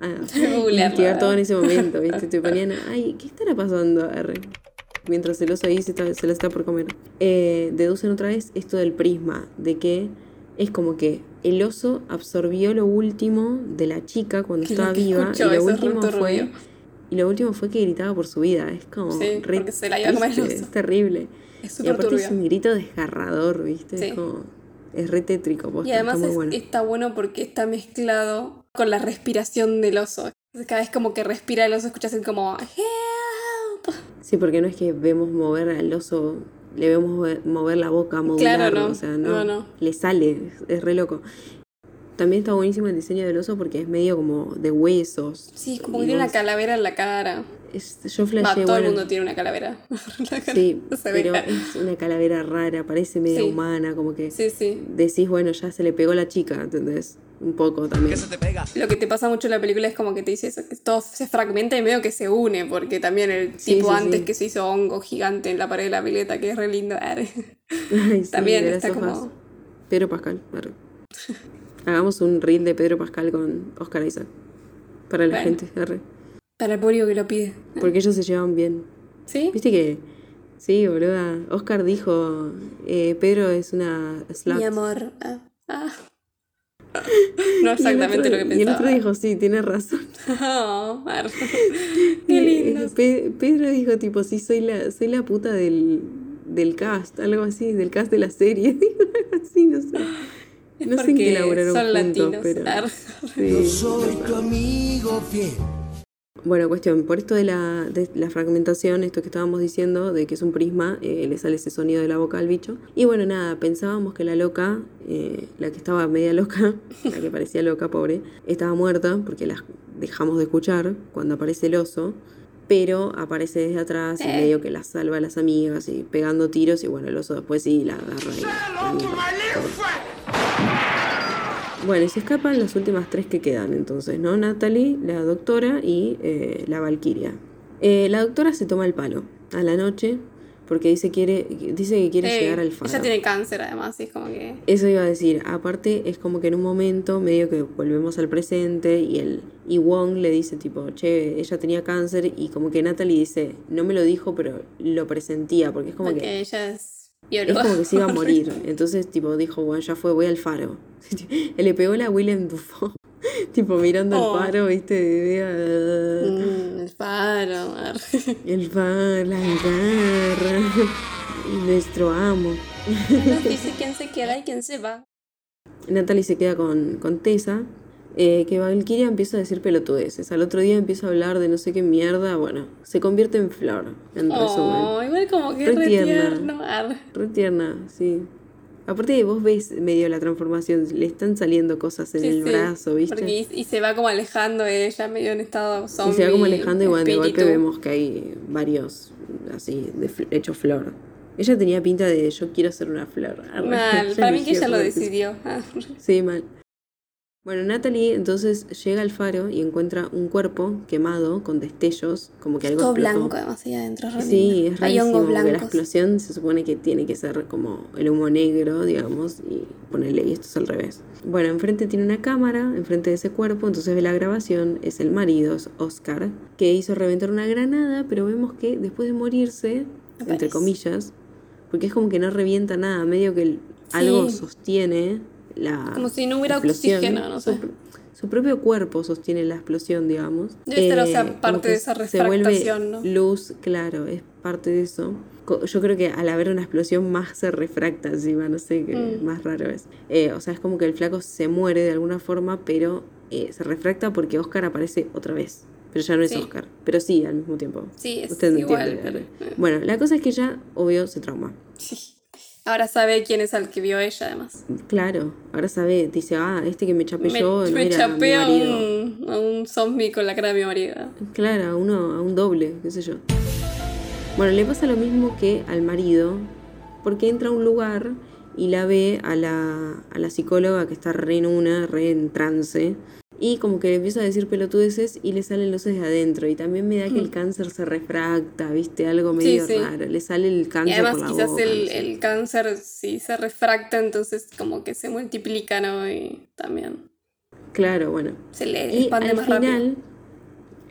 a, investigar todo en ese momento, ¿viste? Se ponían, a, ay, ¿qué estará pasando? Arre. Mientras el oso ahí se, está- se lo está por comer. Eh, deducen otra vez esto del prisma, de que es como que el oso absorbió lo último de la chica cuando Que estaba viva y lo es último fue y lo último fue que gritaba por su vida. Es como Sí, re se la iba a comer el triste, oso. es terrible. Es Y aparte es turbio. un grito desgarrador, ¿viste? Sí. Es como Es re tétrico, posta, Y además está es- bueno. está bueno porque está mezclado con la respiración del oso. Cada vez como que respira el oso, escuchas el como help. Sí, porque no es que vemos mover al oso, le vemos mover, mover la boca, modular, Claro, no. o sea, no, No, no. le sale, es, es re loco. También está buenísimo el diseño del oso porque es medio como de huesos. Sí, como que tiene una calavera en la cara. es- yo Va, flasheé, todo el bueno, mundo tiene una calavera. cara. Sí, pero es una calavera rara, parece media Sí. humana, como que Sí, sí. decís, bueno, ya se le pegó la chica, ¿entendés? Un poco también. Lo que te pasa mucho en la película es como que te dice eso, que todo se fragmenta y medio que se une, porque también el Sí, tipo sí, antes sí. que se hizo hongo gigante en la pared de la pileta, que es re lindo. Ay, sí, También está como- Pedro Pascal. arre. Hagamos un reel de Pedro Pascal con Oscar Isaac. Para la Bueno. gente, arre. Para el público que lo pide. Porque ellos se llevan bien. ¿Sí? Viste que. Sí, boluda. Oscar dijo. eh, Pedro es una slut. Mi amor. Ah, ah. No exactamente otro- lo que Y el pensaba. otro dijo, sí, tiene razón. Oh. Qué lindo. Pe- Pedro dijo, tipo, sí, soy la, soy la puta del, del cast, algo así, del cast de la serie. Dijo algo así, no sé. Es No sé en qué porque laburaron son juntos, latinos. pero. sí. Soy tu amigo fiel. Bueno, cuestión, por esto de la, de la fragmentación, esto que estábamos diciendo, de que es un prisma, eh, le sale ese sonido de la boca al bicho. Y bueno, nada, pensábamos que la loca, eh, la que estaba media loca, la que parecía loca, pobre, estaba muerta, porque la dejamos de escuchar cuando aparece el oso. Pero aparece desde atrás y Eh. medio que la salva a las amigas y pegando tiros. Y bueno, el oso después sí la agarra y la mierda. Bueno, y se escapan las últimas tres que quedan entonces, ¿no? Natalie, la doctora y eh, la Valquiria. Eh, la doctora se toma el palo a la noche porque dice, quiere, dice que quiere Eh, llegar al faro. Ella tiene cáncer además, y es como que. Eso iba a decir, aparte es como que en un momento medio que volvemos al presente y el y Wong le dice tipo, che, ella tenía cáncer y como que Natalie dice, no me lo dijo, pero lo presentía, porque es como porque que ella es es como que se iba a morir. Entonces, tipo, dijo, bueno, ya fue, voy al faro. Le pegó la Willem Dafoe, tipo, mirando Oh. el faro, ¿viste? Mm, el faro. ar. El faro, la guitarra, nuestro amo. Nos dice quién se queda y quién se va. Natalie se queda con, con Tessa, eh, que Valkyria empieza a decir pelotudeces. Al otro día empieza a hablar de no sé qué mierda. Bueno, se convierte en flor, en resumen. Oh, igual como que Re re tierna. tierno. ar. Re tierna, sí. Aparte vos ves medio la transformación, le están saliendo cosas en Sí, el sí, brazo, ¿viste? Porque y, y se va como alejando de ella, medio en estado zombie. y se va como alejando de golpe espíritu. vemos que hay varios así, de fl- hecho flor. Ella tenía pinta de yo quiero ser una flor. Mal, para mí que ella lo decidió. Sí, mal. Bueno, Natalie entonces llega al faro y encuentra un cuerpo quemado con destellos, como que algo Todo explotó. blanco además ahí adentro. re Sí, es Hay rarísimo, hongos la explosión se supone que tiene que ser como el humo negro, digamos, y ponerle, y esto es al revés. Bueno, enfrente tiene una cámara, enfrente de ese cuerpo, entonces ve la grabación, es el marido, es Oscar, que hizo reventar una granada, pero vemos que después de morirse, entre comillas, porque es como que no revienta nada, medio que el- algo sostiene la Como si no hubiera explosión. oxígeno, no sé. Su, su propio cuerpo sostiene la explosión, digamos. Debe ser, o sea, como parte de esa refractación, ¿no? luz, claro, es parte de eso. Yo creo que al haber una explosión más se refracta encima, no sé qué Mm. más raro es. Eh, o sea, es como que el flaco se muere de alguna forma, pero eh, se refracta porque Oscar aparece otra vez. Pero ya no es Sí. Oscar. Pero sí, al mismo tiempo. Sí, es Usted me igual. entiende. pero- eh, Bueno, la cosa es que ella, obvio, se trauma. Sí. Ahora sabe quién es al que vio ella, además. Claro, ahora sabe, dice, ah, este que me chapé Me, yo, me era chapé a marido. un, a un zombie con la cara de mi marido. Claro, a uno, a un doble, qué sé yo. Bueno, le pasa lo mismo que al marido, porque entra a un lugar y la ve a la, a la psicóloga que está re en una, re en trance, y como que le empieza a decir pelotudeces y le salen luces de adentro. Y también me da que el cáncer se refracta, ¿viste? Algo medio Mm. sí. raro. Le sale el Y cáncer además por la quizás boca, el, no sé. el cáncer si se refracta, entonces como que se multiplica, ¿no? Y también Claro, bueno. se le Y expande al más final, rápido.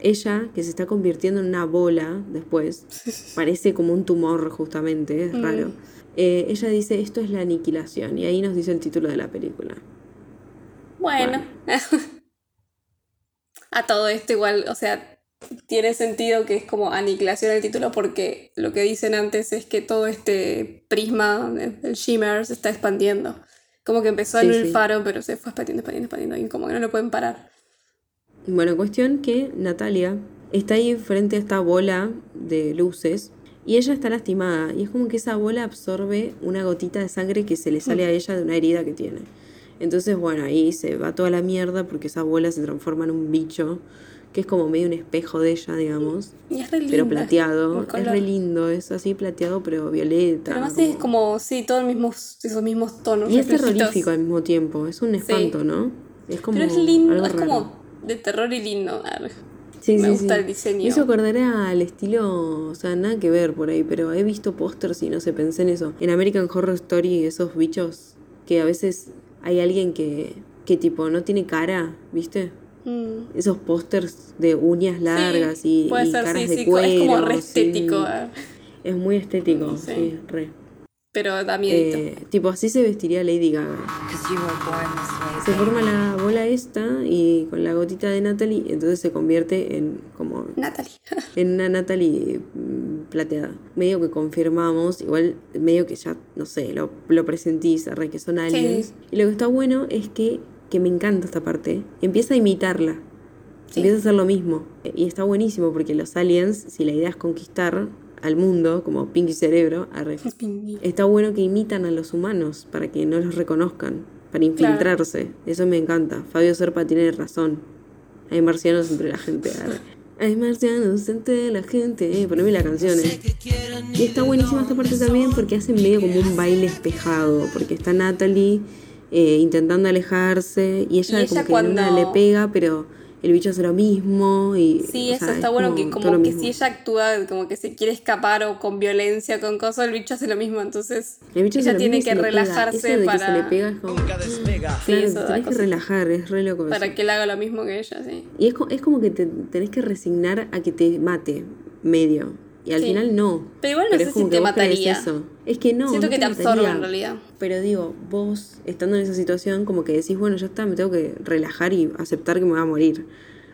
ella, que se está convirtiendo en una bola después, parece como un tumor justamente, es Mm. raro. Eh, ella dice, esto es la aniquilación, y ahí nos dice el título de la película. Bueno. a todo esto igual, o sea, tiene sentido que es como aniquilación el título porque lo que dicen antes es que todo este prisma, el shimmer, se está expandiendo. Como que empezó Sí, en el sí. faro, pero se fue expandiendo, expandiendo, expandiendo. Y como que no lo pueden parar. Bueno, cuestión que Natalia está ahí frente a esta bola de luces y ella está lastimada y es como que esa bola absorbe una gotita de sangre que se le sale a ella de una herida que tiene. Entonces, bueno, ahí se va toda la mierda porque esa bola se transforma en un bicho que es como medio un espejo de ella, digamos, Y es re pero plateado. Es re lindo, es así plateado pero violeta. Además es como, sí, todos los mismos, esos mismos tonos. Y es terrorífico al mismo tiempo, es un espanto, ¿no? Es como Pero es lindo, algo es raro. como de terror y lindo. Sí, Me sí, gusta sí. el diseño. Me hizo acordar al estilo, o sea, nada que ver por ahí, pero he visto pósters y no sé, pensé en eso. En American Horror Story, esos bichos que a veces hay alguien que, que tipo no tiene cara, ¿viste? Mm. Esos pósters de uñas largas Sí, y, puede y ser, caras sí, de sí, cuero. es como re estético, ah, Es muy estético, sí, re. Pero da miedito. Eh, tipo, así se vestiría Lady Gaga. Se forma la bola esta y con la gotita de Natalie, entonces se convierte en como Natalie. en una Natalie mm, plateada. Medio que confirmamos, igual medio que ya, no sé, lo, lo presentís, arre, que son aliens. Y lo que está bueno es que, que me encanta esta parte, empieza a imitarla. Empieza a hacer lo mismo. Y está buenísimo porque los aliens, si la idea es conquistar al mundo, como Pinky Cerebro, arre, está bueno que imitan a los humanos para que no los reconozcan, para infiltrarse. Eso me encanta. Fabio Serpa tiene razón. Hay marcianos entre la gente. arre. Hay marcianos entre la gente. Eh, poneme la canción. eh. Y está buenísima esta parte también porque hacen medio como un baile espejado. Porque está Natalie eh, intentando alejarse y ella, Y ella como que cuando- le pega, pero el bicho hace lo mismo. Y, Sí, eso sea, está es bueno, que todo como que mismo. si ella actúa como que se quiere escapar o con violencia, con cosas, el bicho hace lo mismo, entonces El bicho ella tiene que relajarse Eso de que para, se le pega es como... Sí, Claro, eso te da tenés que relajar, es re loco eso. para que él haga lo mismo que ella, sí. Y es, co- es como que te tenés que resignar a que te mate medio. Y al Sí. final no. Pero igual no sé es si te mataría. eso. Es que no. Siento no que te absorbe mataría. en realidad. Pero digo, vos estando en esa situación, como que decís, bueno, ya está, me tengo que relajar y aceptar que me va a morir.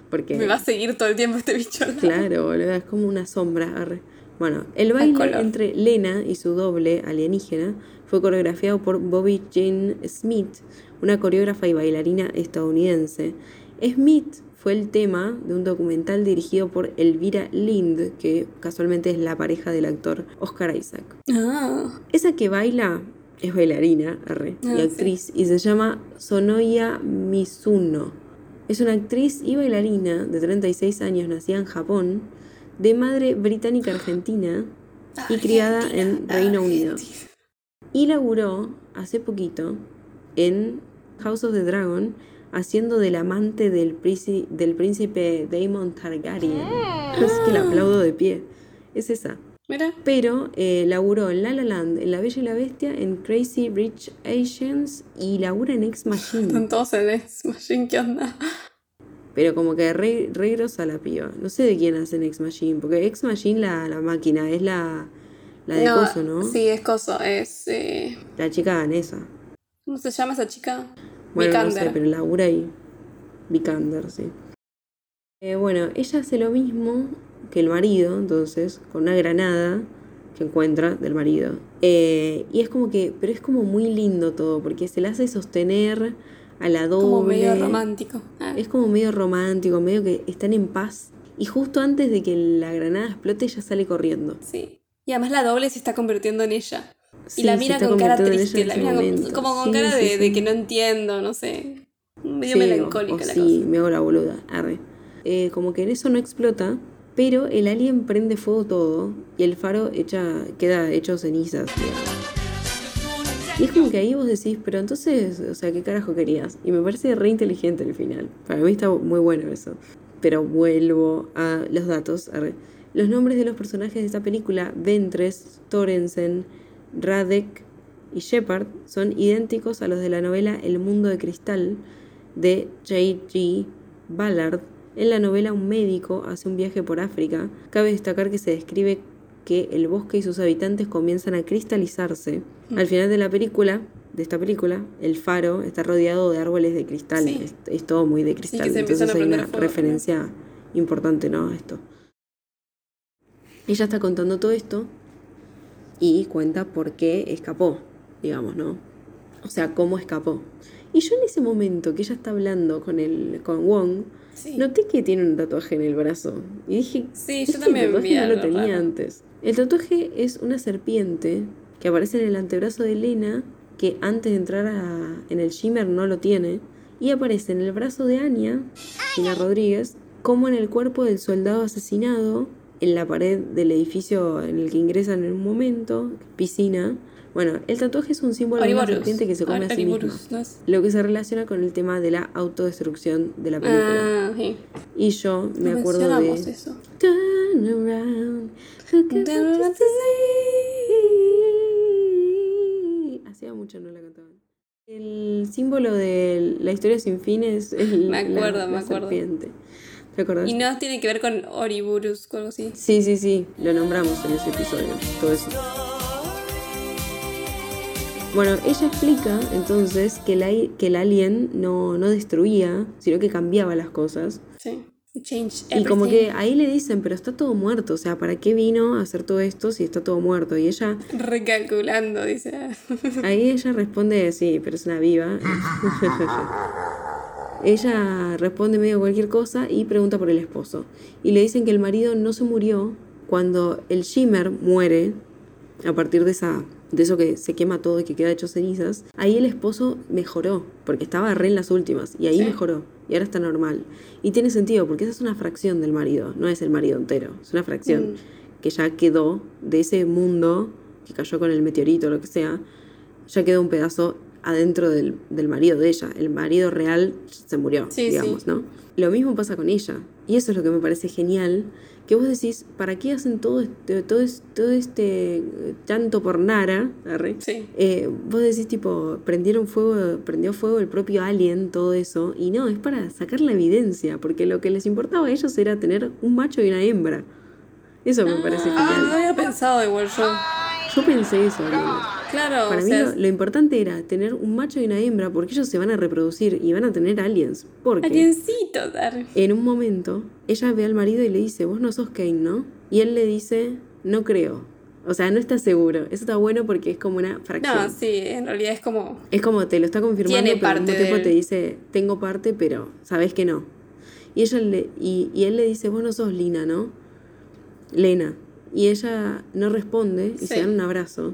Porque. Me va a seguir todo el tiempo este bicho. Claro, boludo, es como una sombra. Bueno, el baile entre Lena y su doble alienígena fue coreografiado por Bobby Jane Smith, una coreógrafa y bailarina estadounidense. Smith fue el tema de un documental dirigido por Elvira Lind, que casualmente es la pareja del actor Oscar Isaac. Ah, Esa que baila es bailarina, arre, Ah, y sí. actriz, y se llama Sonoya Mizuno. Es una actriz y bailarina de 36 años, nacida en Japón, de madre británica argentina y criada en Reino Unido. Y laburó hace poquito en House of the Dragon, haciendo del amante del, príncipe, del príncipe Daemon Targaryen. Así que la aplaudo de pie. Es esa. mira. Pero eh, laburó en La La Land, en La Bella y la Bestia, en Crazy Rich Asians y labura en Ex Machine. Están todos en Ex Machine, ¿qué onda? Pero como que re, re grosa la piba. No sé de quién hacen Ex Machine, porque Ex Machine, la, la máquina, es la, la de coso, ¿no? Sí, es coso, es... eh, La chica danesa. ¿Cómo se llama esa chica? Bueno, no Vikander. sé, pero labura ahí. Vikander, sí. Eh, bueno, ella hace lo mismo que el marido, entonces, con una granada que encuentra del marido. Eh, y es como que, pero es como muy lindo todo, porque se le hace sostener a la doble. Como medio romántico. Ah. Es como medio romántico, medio que están en paz. Y justo antes de que la granada explote, ella sale corriendo. Sí. Y además la doble se está convirtiendo en ella. Sí, y la mira con cara triste, la mira con- como con Sí, cara sí, de, de sí. que no entiendo, no sé. Medio Sí, o- melancólica o la sí, cosa. me hago la boluda. Arre. Eh, como que en eso no explota, pero el alien prende fuego todo y el faro echa, queda hecho cenizas. digamos. Y es como que ahí vos decís, pero entonces, o sea, ¿qué carajo querías? Y me parece re inteligente el final. Para mí está muy bueno eso. Pero vuelvo a los datos. arre. Los nombres de los personajes de esta película, Ventres, Torensen, Radek y Shepard, son idénticos a los de la novela El mundo de cristal de J.G. Ballard. En la novela un médico hace un viaje por África. Cabe destacar que se describe que el bosque y sus habitantes comienzan a cristalizarse. Al final de la película, de esta película, el faro está rodeado de árboles de cristal. Sí. Es, es todo muy de cristal. Entonces hay una fuego referencia importante, ¿no? A esto. Ella está contando todo esto y cuenta por qué escapó, digamos, ¿no? O sea, cómo escapó. Y yo en ese momento que ella está hablando con el, con Wong, Sí. noté que tiene un tatuaje en el brazo. Y dije, Sí, "Este yo también tatuaje vi no lo tenía raro". antes. El tatuaje es una serpiente que aparece en el antebrazo de Elena, que antes de entrar a- en el shimmer no lo tiene, y aparece en el brazo de Anya, Gina Rodríguez, como en el cuerpo del soldado asesinado, en la pared del edificio en el que ingresan en un momento, piscina. Bueno, el tatuaje es un símbolo de una serpiente que se come a sí misma. Lo que se relaciona con el tema de la autodestrucción de la película. Ah, sí. Y yo me No acuerdo de. eso. Turn around. Hacía mucho no la cantaban. El símbolo de la historia sin fin es el, Me acuerdo, la, me acuerdo. serpiente. ¿Te acordás? Y no tiene que ver con Oriburus o algo así. Sí, sí, sí, lo nombramos en ese episodio, todo eso. Bueno, ella explica entonces que, la, que el alien no, no destruía, sino que cambiaba las cosas. Sí. Change Y como que ahí le dicen, pero está todo muerto, o sea, ¿para qué vino a hacer todo esto si está todo muerto? Y ella, Recalculando, dice. ahí ella responde, sí, pero es una viva. ella responde medio cualquier cosa y pregunta por el esposo. Y le dicen que el marido no se murió cuando el Shimmer muere, a partir de esa de eso que se quema todo y que queda hecho cenizas, ahí el esposo mejoró, porque estaba re en las últimas, y ahí Sí. mejoró, y ahora está normal. Y tiene sentido, porque esa es una fracción del marido, no es el marido entero, es una fracción Mm. que ya quedó de ese mundo que cayó con el meteorito o lo que sea, ya quedó un pedazo adentro del, del marido de ella. El marido real se murió, Sí, digamos, sí. ¿no? Lo mismo pasa con ella. Y eso es lo que me parece genial. Que vos decís, ¿para qué hacen todo este, todo todo este eh, llanto por Nara? Sí. Eh, vos decís, tipo, prendieron fuego, prendió fuego el propio alien, todo eso. Y no, es para sacar la evidencia. Porque lo que les importaba a ellos era tener un macho y una hembra. Eso me parece Ah, genial. no había pensado igual yo. Yo pensé eso, amigo. Claro, Para o mí sea, lo, lo importante era tener un macho y una hembra porque ellos se van a reproducir y van a tener aliens. Porque aliencito, dar. en un momento ella ve al marido y le dice, vos no sos Kane, ¿no? Y él le dice, no creo. O sea, no está seguro. Eso está bueno porque es como una fracción. No, sí, en realidad es como. Es como te lo está confirmando, Tiene pero al mismo parte tiempo te dice, tengo parte, pero sabes que no. Y ella le, y, y él le dice, vos no sos Lina, ¿no? Lena. Y ella no responde y Sí. se dan un abrazo.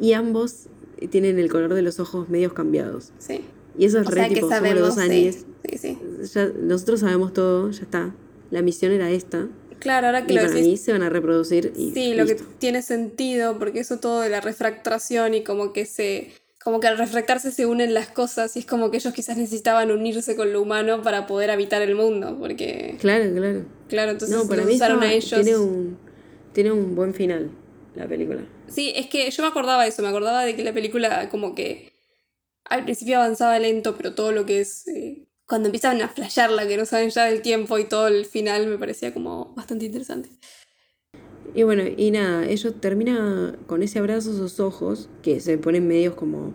Y ambos tienen el color de los ojos medios cambiados. Sí. Y eso es O re sea que tipo, sabemos, dos sí. Anis. Sí, sí. Ya, nosotros sabemos todo, ya está. La misión era esta. Claro, ahora que Y lo para decís. mí se van a reproducir y Sí, lo que tiene sentido, porque eso todo de la refractación y como que se. Como que al refractarse se unen las cosas y es como que ellos quizás necesitaban unirse con lo humano para poder habitar el mundo, porque. Claro, claro. Claro, entonces no, para los mí usaron estaba- a ellos. tiene, un, tiene un buen final la película. Sí, es que yo me acordaba de eso, me acordaba de que la película como que al principio avanzaba lento, pero todo lo que es... eh, cuando empiezan a flashearla, que no saben ya del tiempo y todo el final me parecía como bastante interesante. Y bueno, y nada, ellos termina con ese abrazo, esos ojos, que se ponen medios como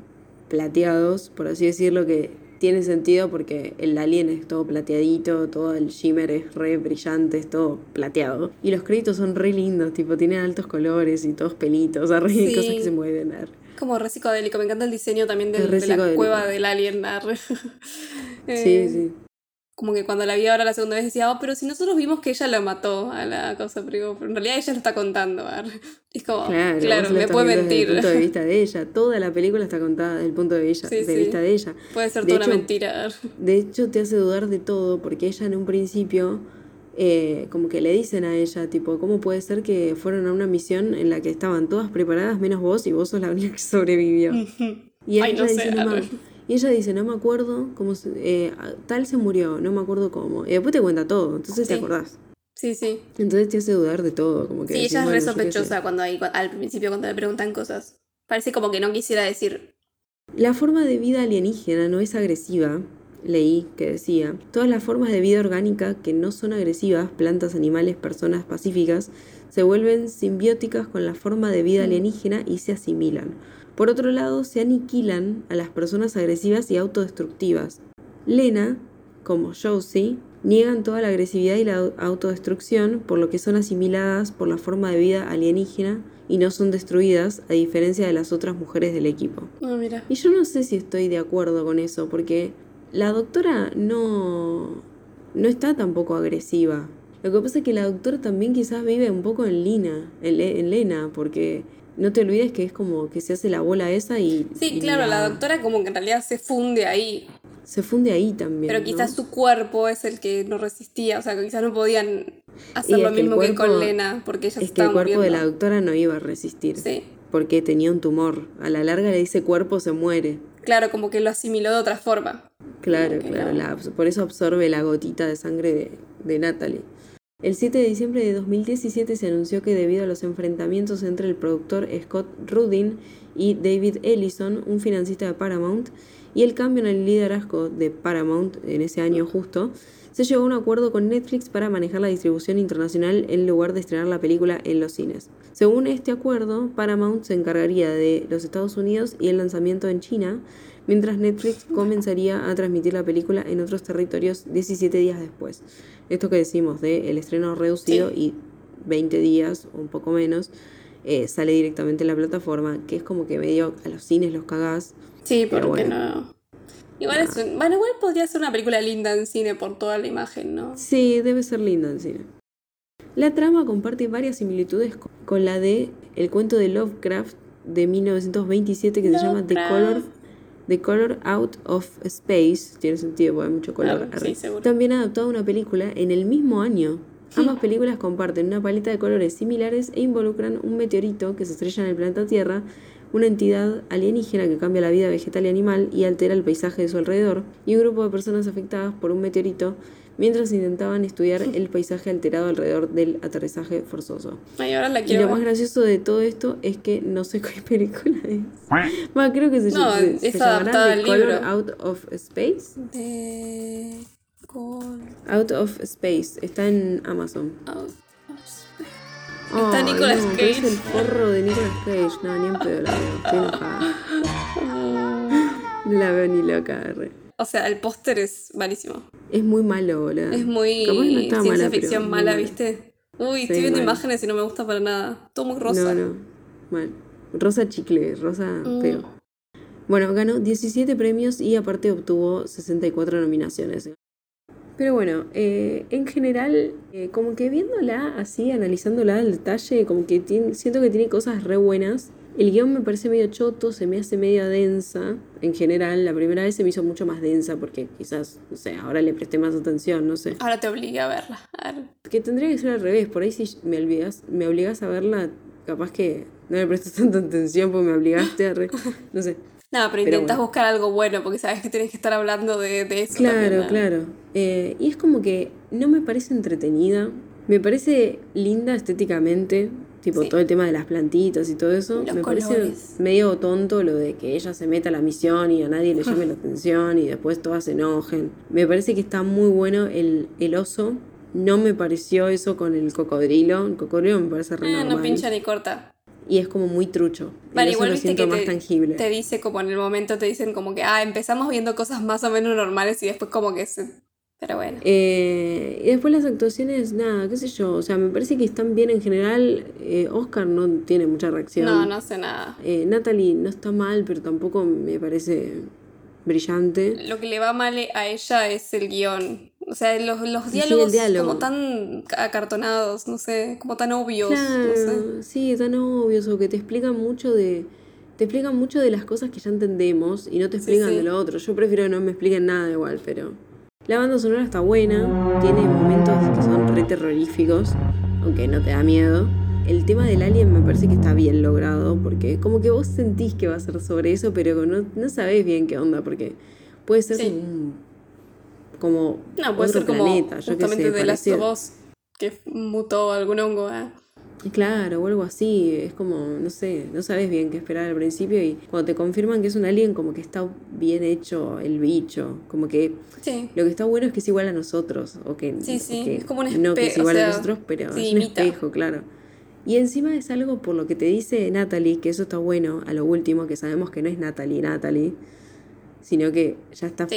plateados, por así decirlo, que tiene sentido porque el alien es todo plateadito, todo el shimmer es re brillante, es todo plateado. Y los créditos son re lindos, tipo, tienen altos colores y todos pelitos, o sea, re Sí. cosas que se mueven. ar. Como re psicodélico, me encanta el diseño también del- de la cueva del alien. arre. Sí, Eh, sí. Como que cuando la vi ahora la segunda vez decía, oh, pero si nosotros vimos que ella la mató a la cosa, pero en realidad ella lo está contando. Es como, Claro, claro, me puede viendo desde mentir. el punto de vista de ella. Toda la película está contada desde el punto de, ella, Sí, de sí. vista de ella. Puede ser De toda una mentira. De hecho, te hace dudar de todo, porque ella en un principio, eh, como que le dicen a ella, tipo, ¿cómo puede ser que fueron a una misión en la que estaban todas preparadas menos vos y vos sos la única que sobrevivió? Y Ay, ella, no dice, sé, "No me- arre. Y ella dice, no me acuerdo cómo se- eh, tal se murió, no me acuerdo cómo. Y después te cuenta todo, entonces te acordás. Sí, sí. Entonces te hace dudar de todo, como que Sí, decís, ella es re sospechosa cuando hay, al principio cuando le preguntan cosas. Parece como que no quisiera decir. La forma de vida alienígena no es agresiva, leí que decía. Todas las formas de vida orgánica que no son agresivas, plantas, animales, personas pacíficas, se vuelven simbióticas con la forma de vida alienígena y se asimilan. Por otro lado, se aniquilan a las personas agresivas y autodestructivas. Lena, como Josie, niegan toda la agresividad y la autodestrucción, por lo que son asimiladas por la forma de vida alienígena y no son destruidas, a diferencia de las otras mujeres del equipo. Ah, mira. Y yo no sé si estoy de acuerdo con eso, porque la doctora no, no está tampoco agresiva. Lo que pasa es que la doctora también quizás vive un poco en Lina, en, Le- en Lena, porque no te olvides que es como que se hace la bola esa y, Sí, y claro, la doctora como que en realidad se funde ahí, se funde ahí también. pero ¿no? quizás su cuerpo es el que no resistía, o sea, que quizás no podían hacer lo mismo que con Lena, porque ella Es que el cuerpo de la doctora no iba a resistir. Sí. Porque tenía un tumor. A la larga le dice cuerpo se muere. Claro, como que lo asimiló de otra forma. Claro, claro. la por eso absorbe la gotita de sangre de, de Natalie. El 7 de diciembre de 2017 se anunció que debido a los enfrentamientos entre el productor Scott Rudin y David Ellison, un financista de Paramount, y el cambio en el liderazgo de Paramount en ese año justo, se llegó a un acuerdo con Netflix para manejar la distribución internacional en lugar de estrenar la película en los cines. Según este acuerdo, Paramount se encargaría de los Estados Unidos y el lanzamiento en China, mientras Netflix comenzaría a transmitir la película en otros territorios 17 días después. Esto que decimos de el estreno reducido y 20 días o un poco menos eh, sale directamente en la plataforma, que es como que medio a los cines los cagás. Sí, Pero porque bueno. no. Igual es un- bueno, igual podría ser una película linda en cine por toda la imagen, ¿no? Sí, debe ser linda en cine. La trama comparte varias similitudes co- con la de el cuento de Lovecraft de 1927 que se llama The. Color, The Color Out of Space. Tiene sentido porque hay mucho color. Ah, sí. También adaptado a una película en el mismo año. Ambas películas comparten una paleta de colores similares e involucran un meteorito que se estrella en el planeta Tierra, una entidad alienígena que cambia la vida vegetal y animal y altera el paisaje de su alrededor, y un grupo de personas afectadas por un meteorito mientras intentaban estudiar el paisaje alterado alrededor del aterrizaje forzoso. Ay, ahora la Y quiero lo más ver. gracioso de todo esto es que no sé qué película es. Bueno, creo que se, No, se- se es llamará adaptada The Color libro. Out of Space. De... Col- Out of Space. Está en Amazon. Out of Space. Está Ay, Nicolas no, pero Es Cage. el forro de Nicolas Cage. No, ni en pedo la veo. Estoy enojada. No la veo ni loca. arre. O sea, el póster es malísimo. Es muy malo, boludo. Es muy no ciencia mala, ficción mala. ¿viste? Uy, Sí, estoy viendo mal. imágenes y no me gusta para nada. Todo muy rosa. No, no. Mal. Rosa chicle, rosa Mm. feo. Bueno, ganó 17 premios y aparte obtuvo 64 nominaciones. Pero bueno, eh, en general, eh, como que viéndola así, analizándola al detalle, como que tiene- siento que tiene cosas re buenas. El guion me parece medio choto, se me hace medio densa. En general, la primera vez se me hizo mucho más densa porque quizás, no sé, ahora le presté más atención, no sé. Ahora te obligué a verla. A ver. Que tendría que ser al revés, por ahí si me obligas, me obligas a verla, capaz que no le prestas tanta atención porque me obligaste a re- no sé. No, pero Pero intentas bueno. buscar algo bueno porque sabes que tienes que estar hablando de, de eso. Claro, también, ¿no? claro. Eh, y es como que no me parece entretenida, me parece linda estéticamente, tipo Sí. todo el tema de las plantitas y todo eso. Los me colores. parece medio tonto lo de que ella se meta a la misión y a nadie le llame la atención y después todas se enojen. Me parece que está muy bueno el, el oso. No me pareció eso con el cocodrilo. El cocodrilo me parece re Ah, no pincha ni corta. Y es como muy trucho. Vale, igual lo viste que más te, tangible. te dice como en el momento te dicen como que, ah, empezamos viendo cosas más o menos normales y después como que se... Pero bueno. Eh, y después las actuaciones, nada, qué sé yo. O sea, me parece que están bien en general. Eh, Oscar no tiene mucha reacción. No, no sé nada. Eh, Natalie no está mal, pero tampoco me parece brillante. Lo que le va mal a ella es el guion. O sea, los, los Sí, sí, diálogos diálogo. como tan acartonados, no sé, como tan obvios. No sé. Claro, sí, tan obvios o que te explican mucho de te explican mucho de las cosas que ya entendemos y no te Sí, explican sí. de lo otro. Yo prefiero que no me expliquen nada igual, pero la banda sonora está buena, tiene momentos que son re terroríficos, aunque no te da miedo. El tema del alien me parece que está bien logrado, porque como que vos sentís que va a ser sobre eso, pero no, no sabés bien qué onda, porque puede ser Sí. como un- como No, puede otro ser como planeta, yo qué justamente sé, de. Us, que mutó algún hongo. ¿eh? Claro, o algo así, es como, no sé, no sabes bien qué esperar al principio y cuando te confirman que es un alien como que está bien hecho el bicho, como que Sí. lo que está bueno es que es igual a nosotros, o que, Sí, sí, o que es como un no que es o igual sea, a nosotros, pero es un espejo, claro. Y encima es algo por lo que te dice Natalie, que eso está bueno, a lo último, que sabemos que no es Natalie, Natalie, sino que ya está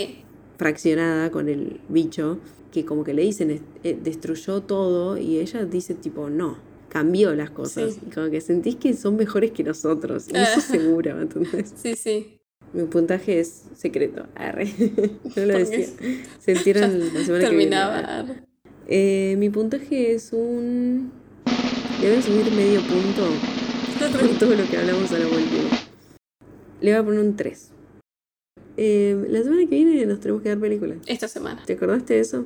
fraccionada con el bicho, que como que le dicen, eh, destruyó todo, y ella dice tipo, no, cambió las cosas. Sí. Y como que sentís que son mejores que nosotros. Y eso Ah. seguro, ¿entendés? Sí, sí. Mi puntaje es secreto. Arre. no lo decía. Se entierran la semana que viene. Terminaba. Eh, mi puntaje es un. Le voy a subir medio punto por todo lo que hablamos a la última. Le voy a poner un 3. Eh, la semana que viene nos tenemos que dar películas. Esta semana. ¿Te acordaste de eso?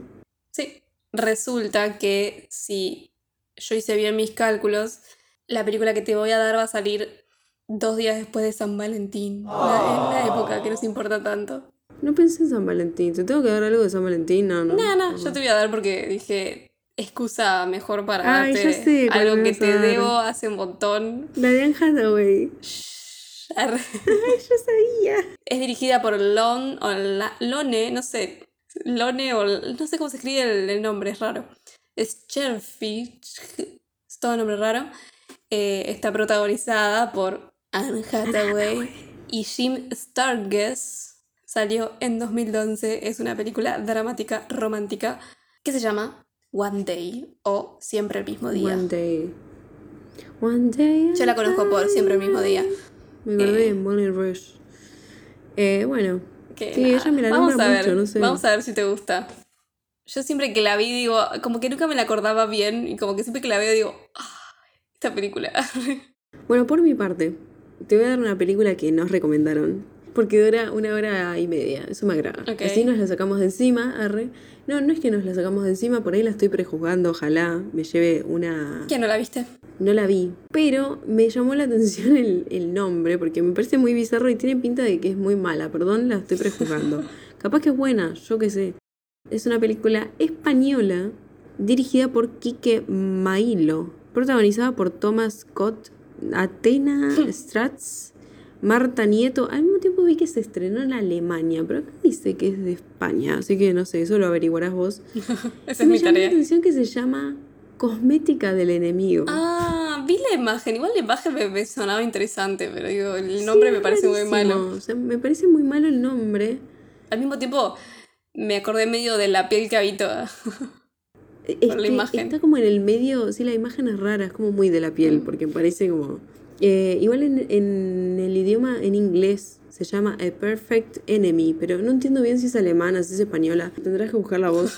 Sí. Resulta que si yo hice bien mis cálculos, la película que te voy a dar va a salir dos días después de San Valentín. La, en la época que nos importa tanto. No pensé en San Valentín. ¿Te tengo que dar algo de San Valentín? No, no. No, no, yo te voy a dar porque dije excusa mejor para Ay, darte ya sé algo que te debo hace un montón. La de Hathaway. Ay, yo sabía. Es dirigida por Lon o La- Lone, no sé, Lone o no sé cómo se escribe el, el nombre, es raro. Es Cherfish, es todo nombre raro. Eh, está protagonizada por Anne Hathaway y Jim Sturgess. Salió en 2011, es una película dramática romántica que se llama One Day o Siempre el mismo día. One day. One day. Yo la conozco por Siempre el mismo día. Me acordé Eh. de Molly Rush. Eh, bueno. Que Sí, nada, ella me la vamos a ver, mucho, no sé. Vamos a ver si te gusta. Yo siempre que la vi digo, como que nunca me la acordaba bien y como que siempre que la veo digo, "Ay, esta película. Bueno, por mi parte, te voy a dar una película que nos recomendaron. Porque dura una hora y media. Eso me agrada. Así nos la sacamos de encima, arre. No, no es que nos la sacamos de encima, por ahí la estoy prejuzgando. Ojalá me lleve una. ¿Quién no la viste? No la vi. Pero me llamó la atención el, el nombre, porque me parece muy bizarro y tiene pinta de que es muy mala. Perdón, la estoy prejuzgando. Capaz que es buena, yo qué sé. Es una película española dirigida por Quique Mailo, protagonizada por Thomas Scott, Atena Strats, Marta Nieto. Al mismo tiempo vi que se estrenó en Alemania, pero acá dice que es de España, así que no sé, eso lo averiguarás vos. Esa es me mi llamó la tarea. atención que se llama Cosmética del Enemigo. Ah, vi la imagen. Igual la imagen me, me sonaba interesante, pero digo, el nombre Sí, me parece muy malo. O sea, me parece muy malo el nombre. Al mismo tiempo, me acordé medio de la piel que habita. Es Por la imagen. Está como en el medio, sí, la imagen es rara, es como muy de la Mm. piel, porque parece como... eh, igual en, en el idioma, en inglés, se llama A Perfect Enemy, pero no entiendo bien si es alemana, si es española. Tendrás que buscar la voz.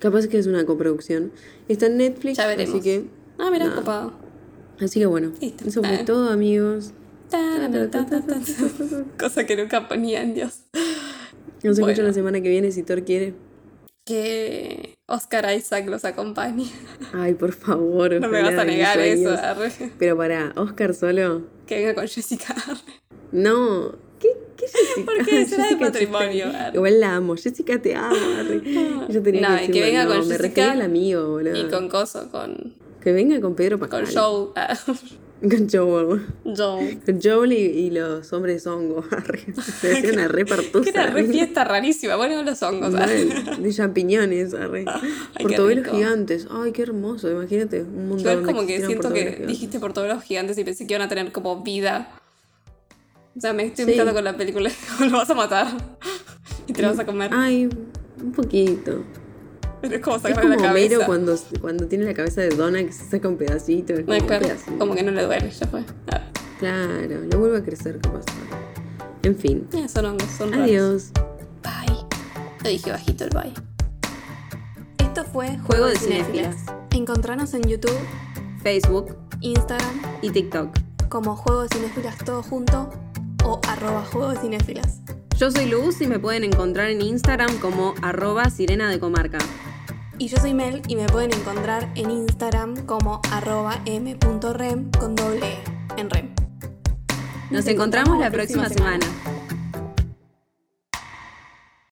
Capaz que es una coproducción. Está en Netflix, Ya veremos. así que... Ah, mira, Nada. copado. Así que bueno, Listo. eso fue Ah. todo, amigos. Cosa que nunca ponían, Dios. Nos Bueno. la semana que viene si Thor quiere. Que Oscar Isaac los acompañe. Ay, por favor. No me vas a negar eso. arre. Pero para, Oscar solo. Que venga con Jessica. arre. No. ¿Qué, qué Jessica? ¿Por qué? Será de Chastain. arre. Igual la amo. Jessica, te amo. Yo tenía No, que que venga no, con Me Jessica al amigo, boludo. Y con Coso, con, Que venga con Pedro con Pascal. Joe. Con Joel. Joe. Con Joel y, y los hombres hongo. arre. Se hacía una re partusa. Era re fiesta rarísima. Bueno, los hongos. Mal, de champiñones, arre. Ay, Portobelos gigantes. Ay, qué hermoso. Imagínate. Un mundo Igual donde como que siento portobelos que gigantes. dijiste por todos los gigantes y pensé que iban a tener como vida. O sea, me estoy Sí. invitando con la película. lo vas a matar. Y te lo vas a comer. Ay, un poquito. Es como Es sacarle como la Homero cabeza. cuando, cuando tiene la cabeza de Donna que se saca un pedacito. No, como un claro, pedacito. como que no le duele, ya fue. Ah, Claro, le vuelve a crecer capaz. En fin. eh, son hongos, son raros. Adiós. Bye. Lo dije bajito el bye. Esto fue Juego de Cinéfilas. Encontranos en YouTube, Facebook Instagram, y TikTok. como Juego de Cinéfilas todo junto o arroba Juego de Cinéfilas. Yo soy Luz y me pueden encontrar en Instagram como arroba sirena de comarca. Y yo soy Mel y me pueden encontrar en Instagram como arroba m.rem con doble E en rem. Nos encontramos la próxima semana.